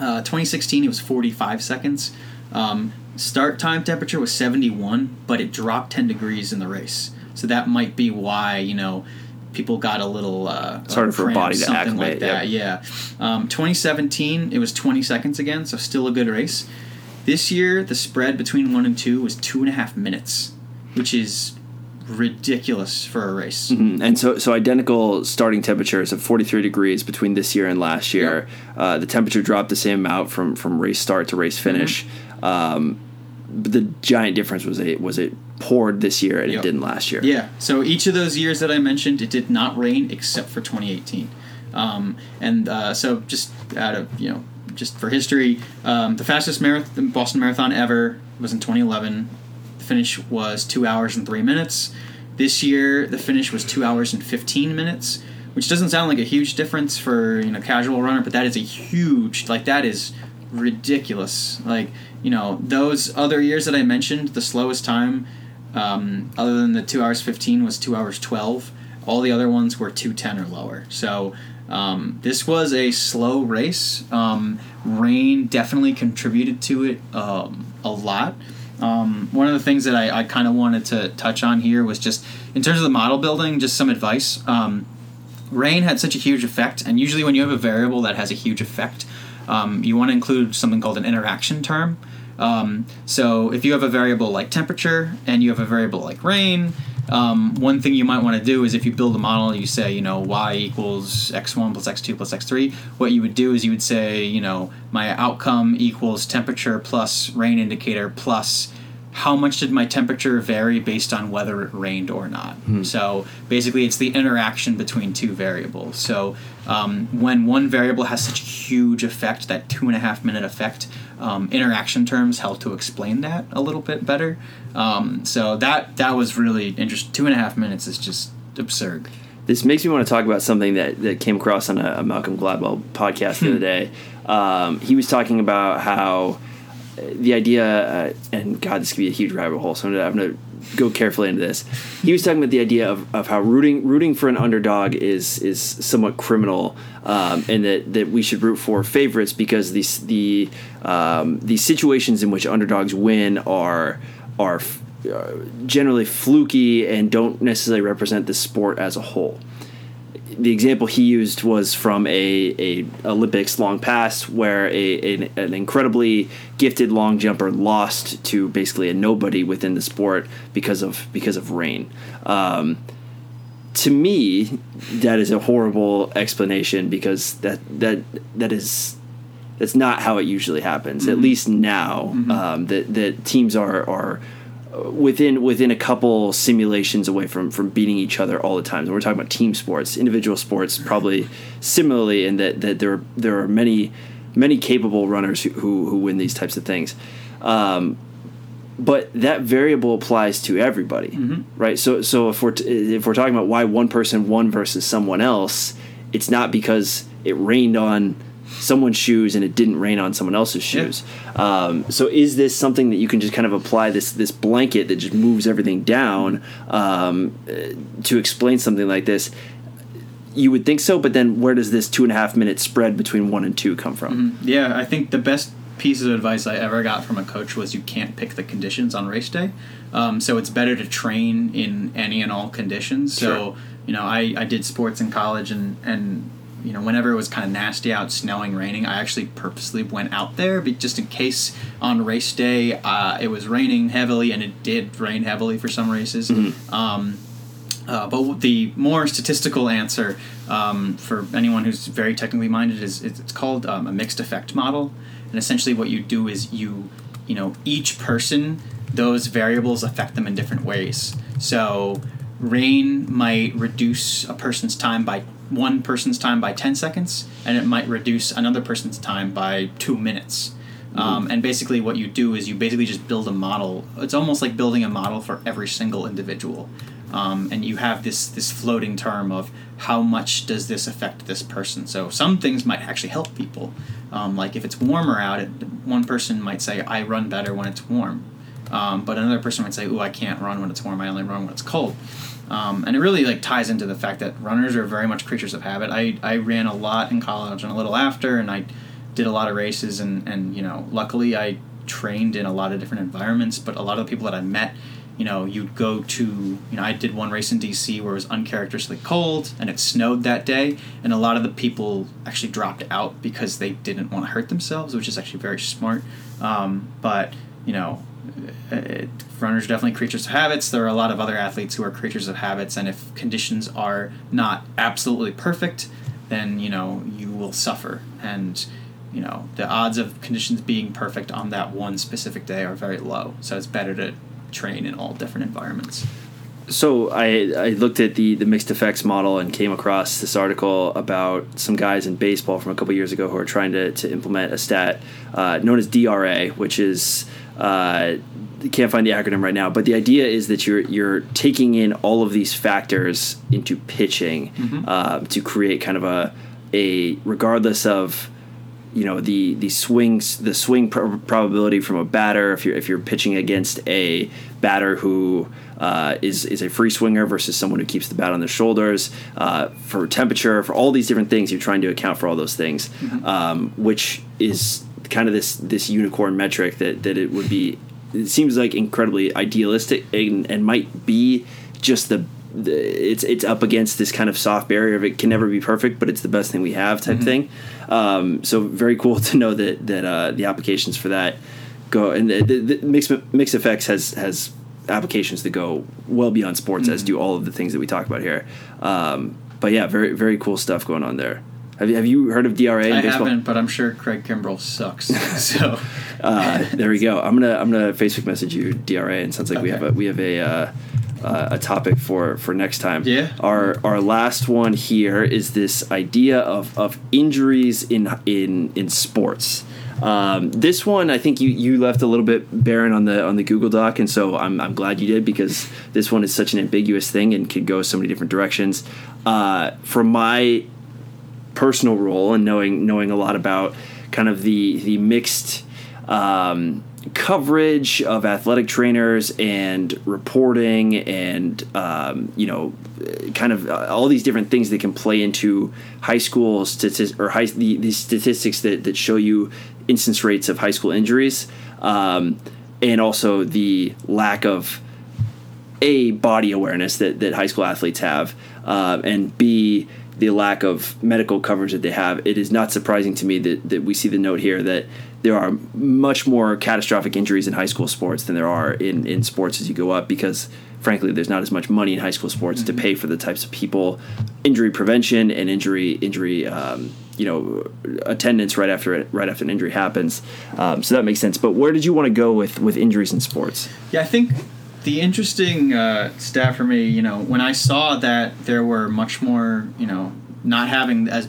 Uh, 2016, it was 45 seconds. Um, start time temperature was 71, but it dropped 10 degrees in the race. So that might be why, you know, people got a little. Uh, It's harder for a body to something acclimate, Like that. Yeah. Um, 2017, it was 20 seconds again, so still a good race. This year, the spread between one and two was two and a half minutes, which is ridiculous for a race. Mm, And so, so identical starting temperatures of 43 degrees between this year and last year. Uh, the temperature dropped the same amount from, from race start to race finish. Mm-hmm. Um, but the giant difference was it was it poured this year and Yep. it didn't last year. Yeah. So each of those years that I mentioned, it did not rain except for 2018. Um, and uh, so just out of you know, just for history, um, the fastest Boston Marathon ever was in 2011. The finish was two hours and three minutes. This year, the finish was two hours and 15 minutes, which doesn't sound like a huge difference for you know casual runner, but that is a huge like that is ridiculous. Like you know those other years that I mentioned, the slowest time um, other than the two hours 15 was two hours 12 all the other ones were 210 or lower so um, this was a slow race. Um, rain definitely contributed to it um, a lot. Um, one of the things that i, I kind of wanted to touch on here was just in terms of the model building just some advice. Um, rain had such a huge effect and usually when you have a variable that has a huge effect um, you want to include something called an interaction term. So if you have a variable like temperature and you have a variable like rain um, one thing you might want to do is if you build a model you say you know y equals x1 plus x2 plus x3 what you would do is you would say you know my outcome equals temperature plus rain indicator plus how much did my temperature vary based on whether it rained or not? So basically, it's the interaction between two variables. So um, when one variable has such a huge effect, that two and a half minute effect, um, interaction terms help to explain that a little bit better. Um, so that that was really interesting. Two and a half minutes is just absurd. This makes me want to talk about something that, that came across on a, a Malcolm Gladwell podcast the other day. Um, he was talking about how the idea, uh, and God, this could be a huge rabbit hole. So I'm I'm gonna go carefully into this. He was talking about the idea of, of how rooting rooting for an underdog is is somewhat criminal, um, and that, that we should root for favorites because these the um, the situations in which underdogs win are are uh, generally fluky and don't necessarily represent the sport as a whole the example he used was from a, a Olympics long pass where a, an, an, incredibly gifted long jumper lost to basically a nobody within the sport because of because of rain. Um, to me, that is a horrible explanation because that that that is that's not how it usually happens. Mm-hmm. At least now mm-hmm. um, that that teams are are within within a couple simulations away from from beating each other all the time. And we're talking about team sports, individual sports, probably similarly in that that there there are many many capable runners who who, who win these types of things. Um, but that variable applies to everybody, mm-hmm. right? So so if we're t- if we're talking about why one person won versus someone else, it's not because it rained on someone's shoes and it didn't rain on someone else's shoes. Yeah. Um, so is this something that you can just kind of apply this this blanket that just moves everything down um, to explain something like this? You would think so, but then where does this two and a half minute spread between one and two come from? Mm-hmm. Yeah, I think the best piece of advice I ever got from a coach was you can't pick the conditions on race day. Um, so it's better to train in any and all conditions. Sure. So you know, I, I did sports in college and and you know, whenever it was kind of nasty out, snowing, raining, I actually purposely went out there just in case on race day uh, it was raining heavily, and it did rain heavily for some races. Mm-hmm. Um, uh, but the more statistical answer um, for anyone who's very technically minded is it's called um, a mixed effect model, and essentially what you do is you, you know, each person those variables affect them in different ways. So rain might reduce a person's time by one person's time by 10 seconds and it might reduce another person's time by two minutes. Mm-hmm. um, and basically what you do is you basically just build a model. It's almost like building a model for every single individual. Um, and you have this this floating term of how much does this affect this person? So some things might actually help people. Um, like if it's warmer out it, one person might say i run better when it's warm um, but another person might say oh i can't run when it's warm i only run when it's cold um, and it really like ties into the fact that runners are very much creatures of habit. I, I ran a lot in college and a little after, and I did a lot of races, and, and you know, luckily I trained in a lot of different environments. But a lot of the people that I met, you know, you'd go to, you know, I did one race in DC where it was uncharacteristically cold and it snowed that day, and a lot of the people actually dropped out because they didn't want to hurt themselves, which is actually very smart. Um, but you know, it, runners are definitely creatures of habits. There are a lot of other athletes who are creatures of habits, and if conditions are not absolutely perfect, then you know you will suffer. And you know the odds of conditions being perfect on that one specific day are very low. So it's better to train in all different environments. So I I looked at the the mixed effects model and came across this article about some guys in baseball from a couple years ago who are trying to to implement a stat uh, known as DRA, which is uh, can't find the acronym right now, but the idea is that you're you're taking in all of these factors into pitching mm-hmm. uh, to create kind of a a regardless of you know the the swings the swing pr- probability from a batter if you're if you're pitching against a batter who uh, is is a free swinger versus someone who keeps the bat on their shoulders uh, for temperature for all these different things you're trying to account for all those things mm-hmm. um, which is kind of this this unicorn metric that that it would be it seems like incredibly idealistic and, and might be just the, the, it's it's up against this kind of soft barrier of it can never be perfect but it's the best thing we have type mm-hmm. thing um, so very cool to know that that uh, the applications for that go and the, the, mixed mixed effects has has applications that go well beyond sports mm-hmm. as do all of the things that we talk about here um, but yeah very very cool stuff going on there have you, have you heard of DRA? I baseball? haven't, but I'm sure Craig Kimbrel sucks. So uh, there we go. I'm gonna I'm gonna Facebook message you DRA, and sounds like okay. we have a we have a uh, uh, a topic for for next time. Yeah. Our our last one here is this idea of of injuries in in in sports. Um, this one, I think you, you left a little bit barren on the on the Google Doc, and so I'm, I'm glad you did because this one is such an ambiguous thing and could go so many different directions. Uh, from my personal role and knowing knowing a lot about kind of the the mixed um, coverage of athletic trainers and reporting and um, you know kind of uh, all these different things that can play into high school statistics or high the, the statistics that, that show you instance rates of high school injuries um, and also the lack of a body awareness that, that high school athletes have uh, and b the lack of medical coverage that they have it is not surprising to me that, that we see the note here that there are much more catastrophic injuries in high school sports than there are in, in sports as you go up because frankly there's not as much money in high school sports mm-hmm. to pay for the types of people. Injury prevention and injury injury um, you know attendance right after it, right after an injury happens. Um, so that makes sense. But where did you want to go with with injuries in sports? Yeah i think the interesting uh, stat for me you know when i saw that there were much more you know not having as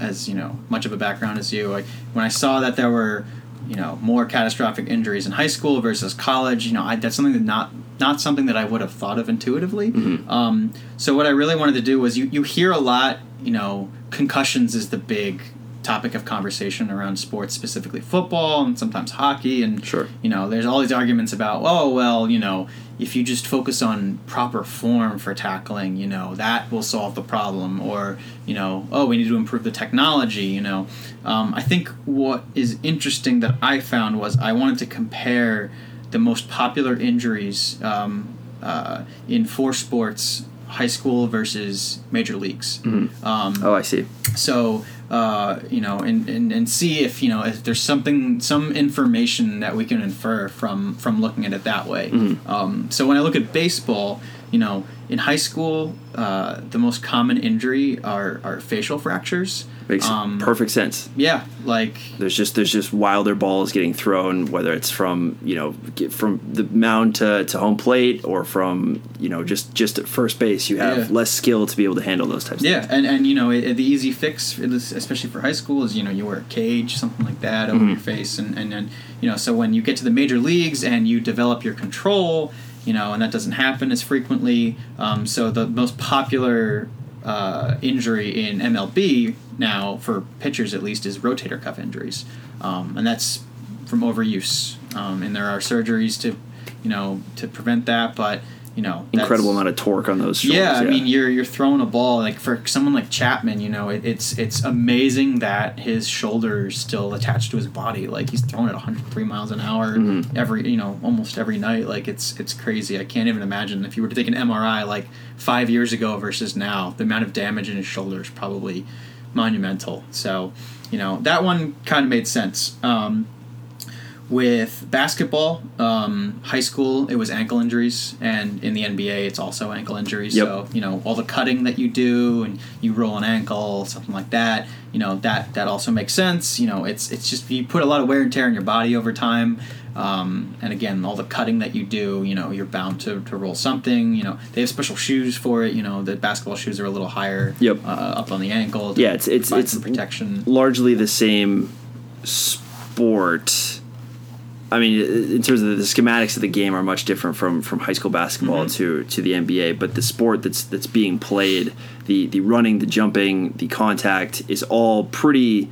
as you know much of a background as you. Like when I saw that there were you know more catastrophic injuries in high school versus college, you know I, that's something that not not something that I would have thought of intuitively. Mm-hmm. Um, so what I really wanted to do was you you hear a lot you know concussions is the big topic of conversation around sports, specifically football and sometimes hockey. And sure. you know, there's all these arguments about, oh well, you know, if you just focus on proper form for tackling, you know, that will solve the problem. Or you know, oh, we need to improve the technology. You know, um, I think what is interesting that I found was I wanted to compare the most popular injuries um, uh, in four sports high school versus major leagues. Mm-hmm. Um, oh, I see. So uh, you know, and, and, and see if you know if there's something some information that we can infer from from looking at it that way. Mm-hmm. Um, so when I look at baseball, you know, in high school, uh, the most common injury are, are facial fractures. Makes um, perfect sense. Yeah, like there's just there's just wilder balls getting thrown, whether it's from you know from the mound to, to home plate or from you know just just at first base. You have yeah. less skill to be able to handle those types. Yeah, and and you know it, the easy fix, especially for high school, is you know you wear a cage, something like that over mm-hmm. your face, and and then you know so when you get to the major leagues and you develop your control you know, and that doesn't happen as frequently. Um, so the most popular uh, injury in MLB now, for pitchers at least, is rotator cuff injuries, um, and that's from overuse. Um, and there are surgeries to, you know, to prevent that, but you know incredible amount of torque on those shoulders. Yeah, I mean you're you're throwing a ball like for someone like Chapman, you know, it, it's it's amazing that his shoulders still attached to his body. Like he's throwing it 103 miles an hour mm-hmm. every you know almost every night. Like it's it's crazy. I can't even imagine if you were to take an MRI like five years ago versus now, the amount of damage in his shoulders probably monumental. So you know that one kind of made sense. Um, with basketball, um, high school, it was ankle injuries, and in the NBA, it's also ankle injuries. Yep. So you know all the cutting that you do, and you roll an ankle, something like that. You know that that also makes sense. You know it's it's just you put a lot of wear and tear in your body over time, um, and again all the cutting that you do. You know you're bound to, to roll something. You know they have special shoes for it. You know the basketball shoes are a little higher. Yep. Uh, up on the ankle. yeah, it's it's it's protection. Largely the same sport I mean, in terms of the schematics of the game are much different from, from high school basketball mm-hmm. to, to the NBA. But the sport that's that's being played, the the running, the jumping, the contact is all pretty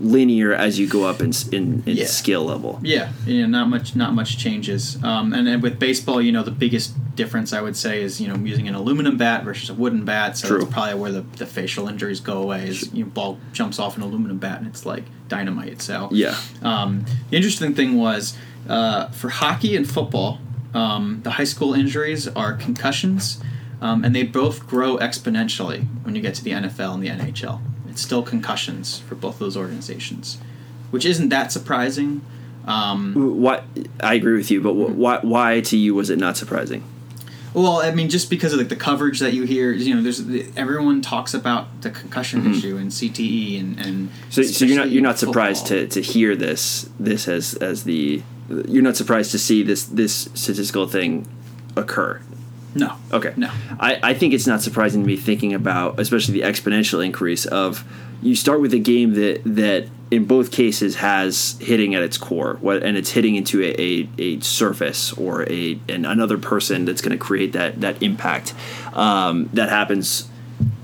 linear as you go up in in, in yeah. skill level. Yeah, yeah, not much not much changes. Um, and then with baseball, you know, the biggest difference I would say is you know using an aluminum bat versus a wooden bat. So True. that's probably where the, the facial injuries go away. Is you know, ball jumps off an aluminum bat and it's like dynamite. So yeah. Um, the interesting thing was uh, for hockey and football, um, the high school injuries are concussions. Um, and they both grow exponentially when you get to the NFL and the NHL. It's still concussions for both those organizations, which isn't that surprising. Um, what I agree with you, but why, why to you was it not surprising? Well, I mean, just because of like the coverage that you hear, you know, there's everyone talks about the concussion mm-hmm. issue and CTE and and so, so you're not you're not surprised to, to hear this this as as the you're not surprised to see this this statistical thing occur no. Okay. No. I, I think it's not surprising to me thinking about, especially the exponential increase of you start with a game that that in both cases has hitting at its core, what and it's hitting into a, a, a surface or a an, another person that's going to create that that impact. Um, that happens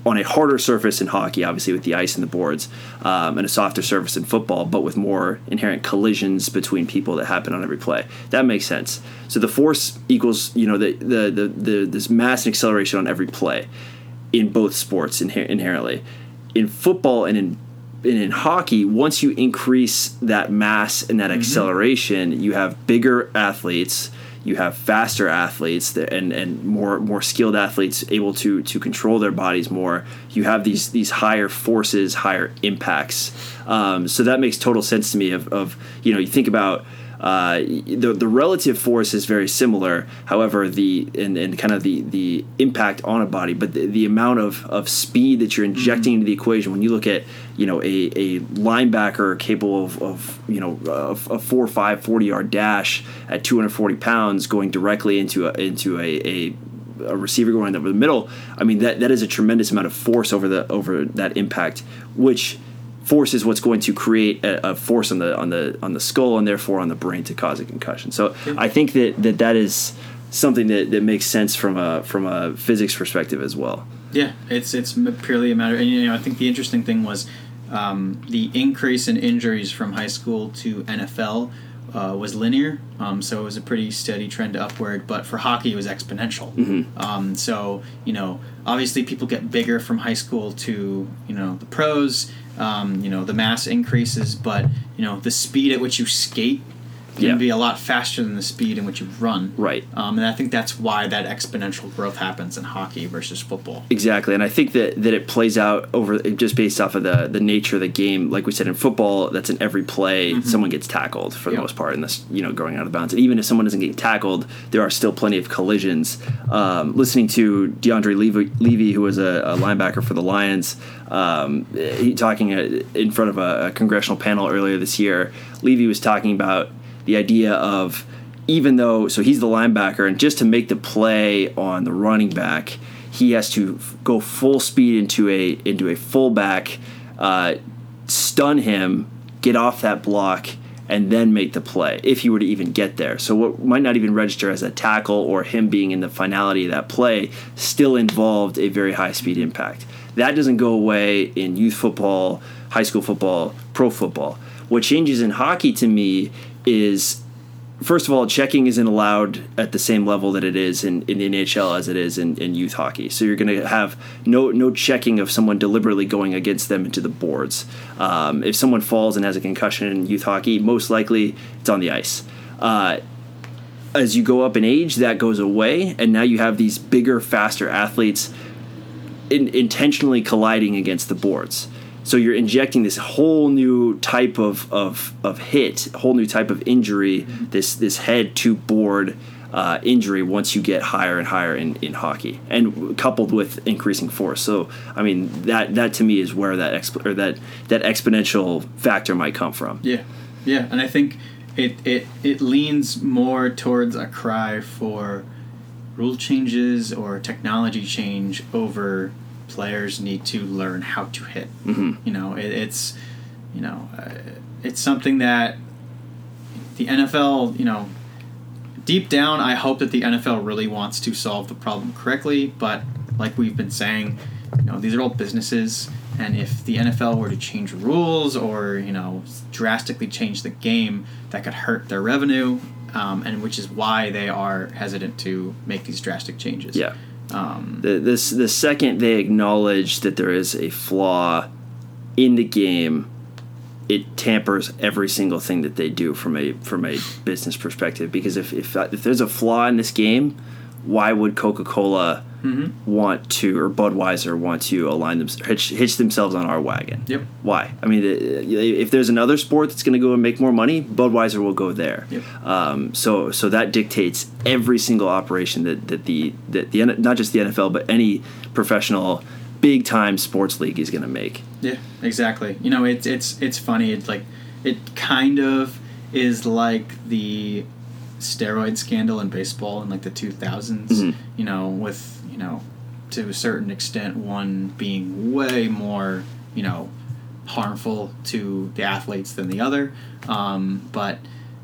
on a harder surface in hockey, obviously with the ice and the boards, um, and a softer surface in football, but with more inherent collisions between people that happen on every play. That makes sense. So the force equals you know the the the, the this mass and acceleration on every play in both sports inher- inherently. In football and in and in hockey, once you increase that mass and that acceleration, you have bigger athletes, you have faster athletes, and and more more skilled athletes able to to control their bodies more. You have these these higher forces, higher impacts. Um, so that makes total sense to me. Of, of you know, you think about uh, the the relative force is very similar. However, the and, and kind of the the impact on a body, but the, the amount of, of speed that you're injecting into the equation when you look at you know a, a linebacker capable of, of you know a, a four five 40 yard dash at 240 pounds going directly into a, into a, a a receiver going over the middle. I mean that that is a tremendous amount of force over the over that impact, which force is what's going to create a, a, force on the on the on the skull and therefore on the brain to cause a concussion. So I think that that, that is something that, that makes sense from a from a physics perspective as well. Yeah, it's it's purely a matter, and you know I think the interesting thing was um, the increase in injuries from high school to NFL. Uh, was linear, um, so it was a pretty steady trend upward. But for hockey, it was exponential. Mm-hmm. Um, so you know, obviously, people get bigger from high school to you know the pros um, you know the mass increases, but you know the speed at which you skate can Yeah. be a lot faster than the speed in which you run. Right. Um, and I think that's why that exponential growth happens in hockey versus football. Exactly, and I think that, that it plays out over just based off of the the nature of the game. Like we said in football, that's in every play someone gets tackled for the most part, and this you know going out of bounds. And even if someone isn't getting tackled, there are still plenty of collisions. Um, listening to DeAndre Levy, Levy who was a, a linebacker for the Lions, um, he talking uh, in front of a, a congressional panel earlier this year. Levy was talking about the idea of even though so he's the linebacker and just to make the play on the running back he has to go full speed into a into a fullback uh, stun him get off that block and then make the play if he were to even get there. So what might not even register as a tackle or him being in the finality of that play still involved a very high speed impact. That doesn't go away in youth football high school football pro football. What changes in hockey to me is first of all, checking isn't allowed at the same level that it is in, in the NHL as it is in, in youth hockey. So you're going to have no no checking of someone deliberately going against them into the boards. Um, if someone falls and has a concussion in youth hockey, most likely it's on the ice. Uh, as you go up in age, that goes away, and now you have these bigger, faster athletes in, intentionally colliding against the boards. So you're injecting this whole new type of, of, of hit, whole new type of injury, this this head to board uh, injury once you get higher and higher in, in hockey, and coupled with increasing force. So I mean that that to me is where that exp- or that that exponential factor might come from. Yeah, yeah, and I think it it it leans more towards a cry for rule changes or technology change over players need to learn how to hit. Mhm. You know, it, it's you know uh, it's something that the NFL you know deep down I hope that the NFL really wants to solve the problem correctly, but like we've been saying, you know these are all businesses and if the NFL were to change rules or you know drastically change the game that could hurt their revenue um, and which is why they are hesitant to make these drastic changes Yeah. Um, The, this the second they acknowledge that there is a flaw in the game, it tampers every single thing that they do from a from a business perspective. Because if if, if there's a flaw in this game, why would Coca Cola want to or Budweiser want to align them hitch, hitch themselves on our wagon? Yep. Why? I mean, uh, if there's another sport that's going to go and make more money, Budweiser will go there. Yep. Um, so so that dictates every single operation that, that the that the not just the NFL but any professional big time sports league is going to make. Yeah, exactly. You know, it's it's it's funny. It's like it kind of is like the steroid scandal in baseball in like the 2000s. Mhm. You know, with you know, to a certain extent, one being way more you know harmful to the athletes than the other. Um, but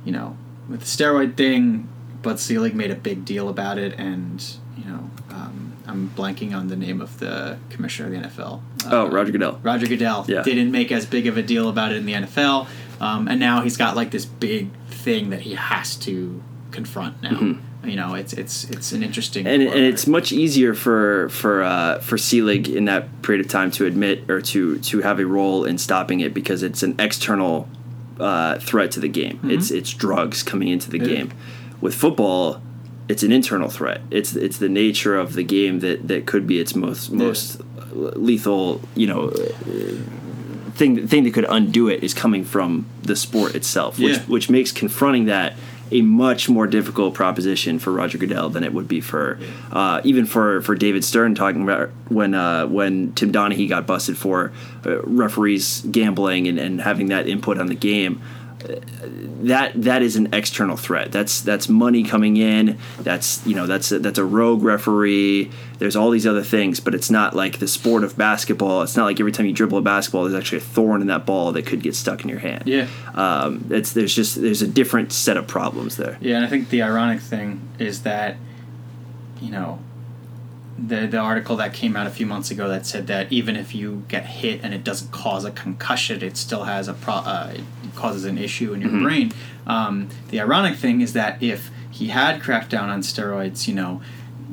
you know, with the steroid thing, Bud Selig made a big deal about it, and you know, um, I'm blanking on the name of the commissioner of the NFL. oh, Roger Goodell. Roger Goodell Yeah. didn't make as big of a deal about it in the NFL, um, and now he's got like this big thing that he has to confront now. You know, it's it's it's an interesting Mm-hmm. and, and it's much easier for for uh, for Selig in that period of time to admit or to to have a role in stopping it because it's an external uh, threat to the game. It's it's drugs coming into the Mm-hmm. Yeah. game. With football, it's an internal threat. It's it's the nature of the game that that could be its most most lethal. You know. Thing, thing that could undo it is coming from the sport itself, which Yeah. which makes confronting that a much more difficult proposition for Roger Goodell than it would be for uh, even for, for David Stern talking about when uh, when Tim Donaghy got busted for uh, referees gambling and, and having that input on the game. That that is an external threat. That's that's money coming in. That's you know that's a, that's a rogue referee. There's all these other things, but it's not like the sport of basketball. It's not like every time you dribble a basketball, there's actually a thorn in that ball that could get stuck in your hand yeah. um, it's there's just there's a different set of problems there. Yeah, and I think the ironic thing is that, you know, the the article that came out a few months ago that said that even if you get hit and it doesn't cause a concussion, it still has a pro- uh, it causes an issue in your brain. Um, the ironic thing is that if he had cracked down on steroids, you know,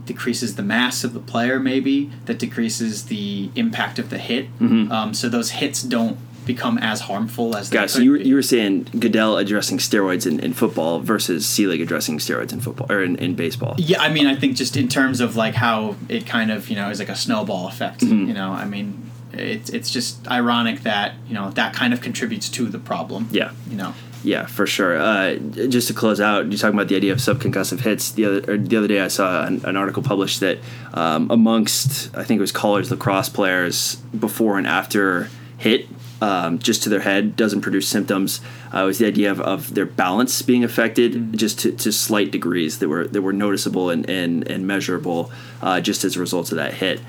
decreases the mass of the player maybe that decreases the impact of the hit. Um, so those hits don't become as harmful as they Guys, so you were, be. you were saying Goodell addressing steroids in, in football versus Selig addressing steroids in football or in, in baseball. Yeah, I mean, I think just in terms of like how it kind of you know is like a snowball effect. Mm-hmm. You know, I mean, it's it's just ironic that you know that kind of contributes to the problem. Yeah. You know. Yeah, for sure. Uh, just to close out, you're talking about the idea of subconcussive hits. The other the other day, I saw an, an article published that um, amongst I think it was college lacrosse players before and after hit, um, just to their head doesn't produce symptoms. Uh, it was the idea of, of their balance being affected just to, to slight degrees that were that were noticeable and and, and measurable uh, just as a result of that hit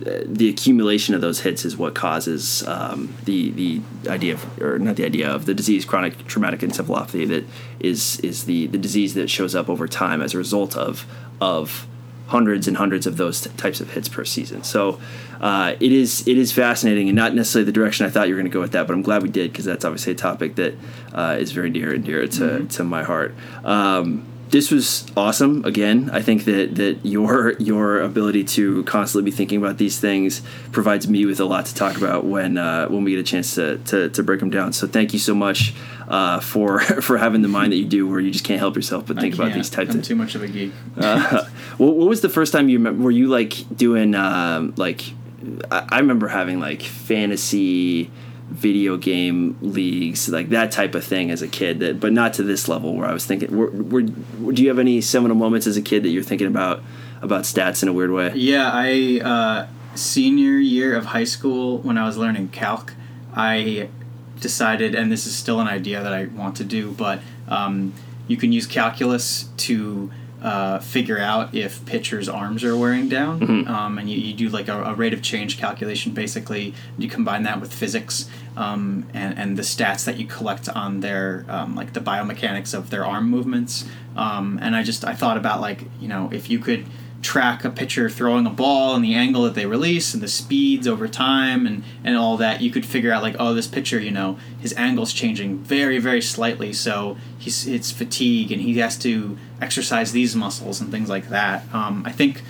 the accumulation of those hits is what causes um, the the idea of, or not the idea of the disease chronic traumatic encephalopathy that is is the the disease that shows up over time as a result of of hundreds and hundreds of those t- types of hits per season. So uh, it is it is fascinating and not necessarily the direction I thought you were going to go with that, but I'm glad we did because that's obviously a topic that uh, is very near and dear to, to my heart. Um, this was awesome. Again, I think that, that your your ability to constantly be thinking about these things provides me with a lot to talk about when uh, when we get a chance to, to, to break them down. So thank you so much uh, for for having the mind that you do, where you just can't help yourself but think about these types I'm of too much of a geek. uh, what, what was the first time you remember? Were you like doing um, like? I, I remember having like fantasy video game leagues, like that type of thing as a kid. That, but not to this level where I was thinking. Were, were, do you have any seminal moments as a kid that you're thinking about about stats in a weird way? Yeah, I uh, senior year of high school when I was learning calc, I decided, and this is still an idea that I want to do, but um, you can use calculus to uh, figure out if pitchers' arms are wearing down, um, and you, you do like a, a rate of change calculation. Basically, you combine that with physics um, and and the stats that you collect on their um, like the biomechanics of their arm movements. Um, and I just I thought about like you know if you could track a pitcher throwing a ball and the angle that they release and the speeds over time and, and all that, you could figure out like, oh, this pitcher, you know, his angle's changing very, very slightly, so he's it's fatigue and he has to exercise these muscles and things like that. Um, I think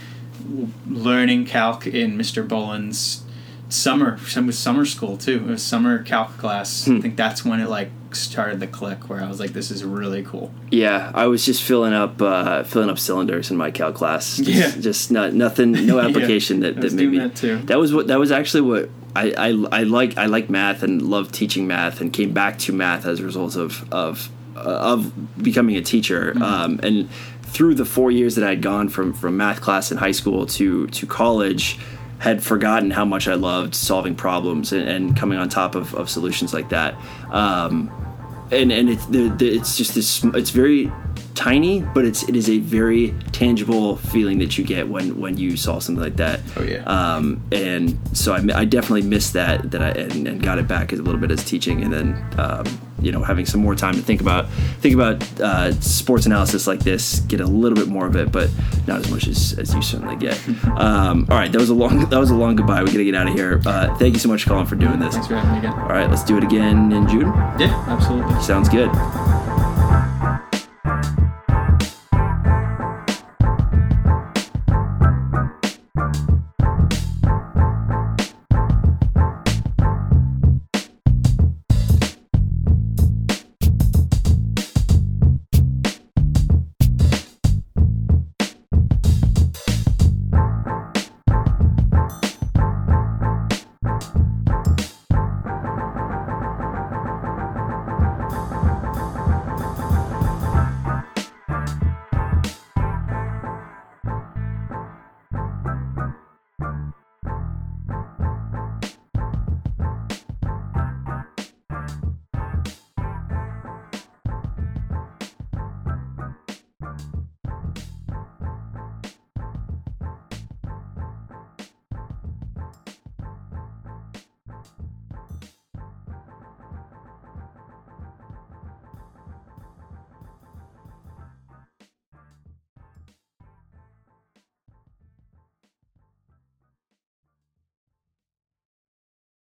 learning calc in Mr. Boland's summer, some summer school too. It was summer calc class. I think that's when it like started the click where I was like, this is really cool. Yeah, I was just filling up uh, filling up cylinders in my cal class. Just, Yeah. just not nothing, no application I that, that made me. that too. That was what that was actually what I, I, I like I like math and loved teaching math and came back to math as a result of of uh, of becoming a teacher. Mm-hmm. Um, and through the four years that I'd gone from from math class in high school to to college. Had forgotten how much I loved solving problems and, and coming on top of, of solutions like that. Um, and and it's it's just this it's very tiny, but it's it is a very tangible feeling that you get when when you saw something like that. Oh, yeah. Um, and so I, I definitely missed that that I and, and got it back a little bit as teaching, and then um, you know having some more time to think about think about uh, sports analysis like this, get a little bit more of it, but not as much as, as you certainly get. Um, all right, that was a long that was a long goodbye. We gotta get out of here. Uh, thank you so much, Colin, for doing this. Thanks for having me again. All right, let's do it again in June. Yeah, absolutely. Sounds good.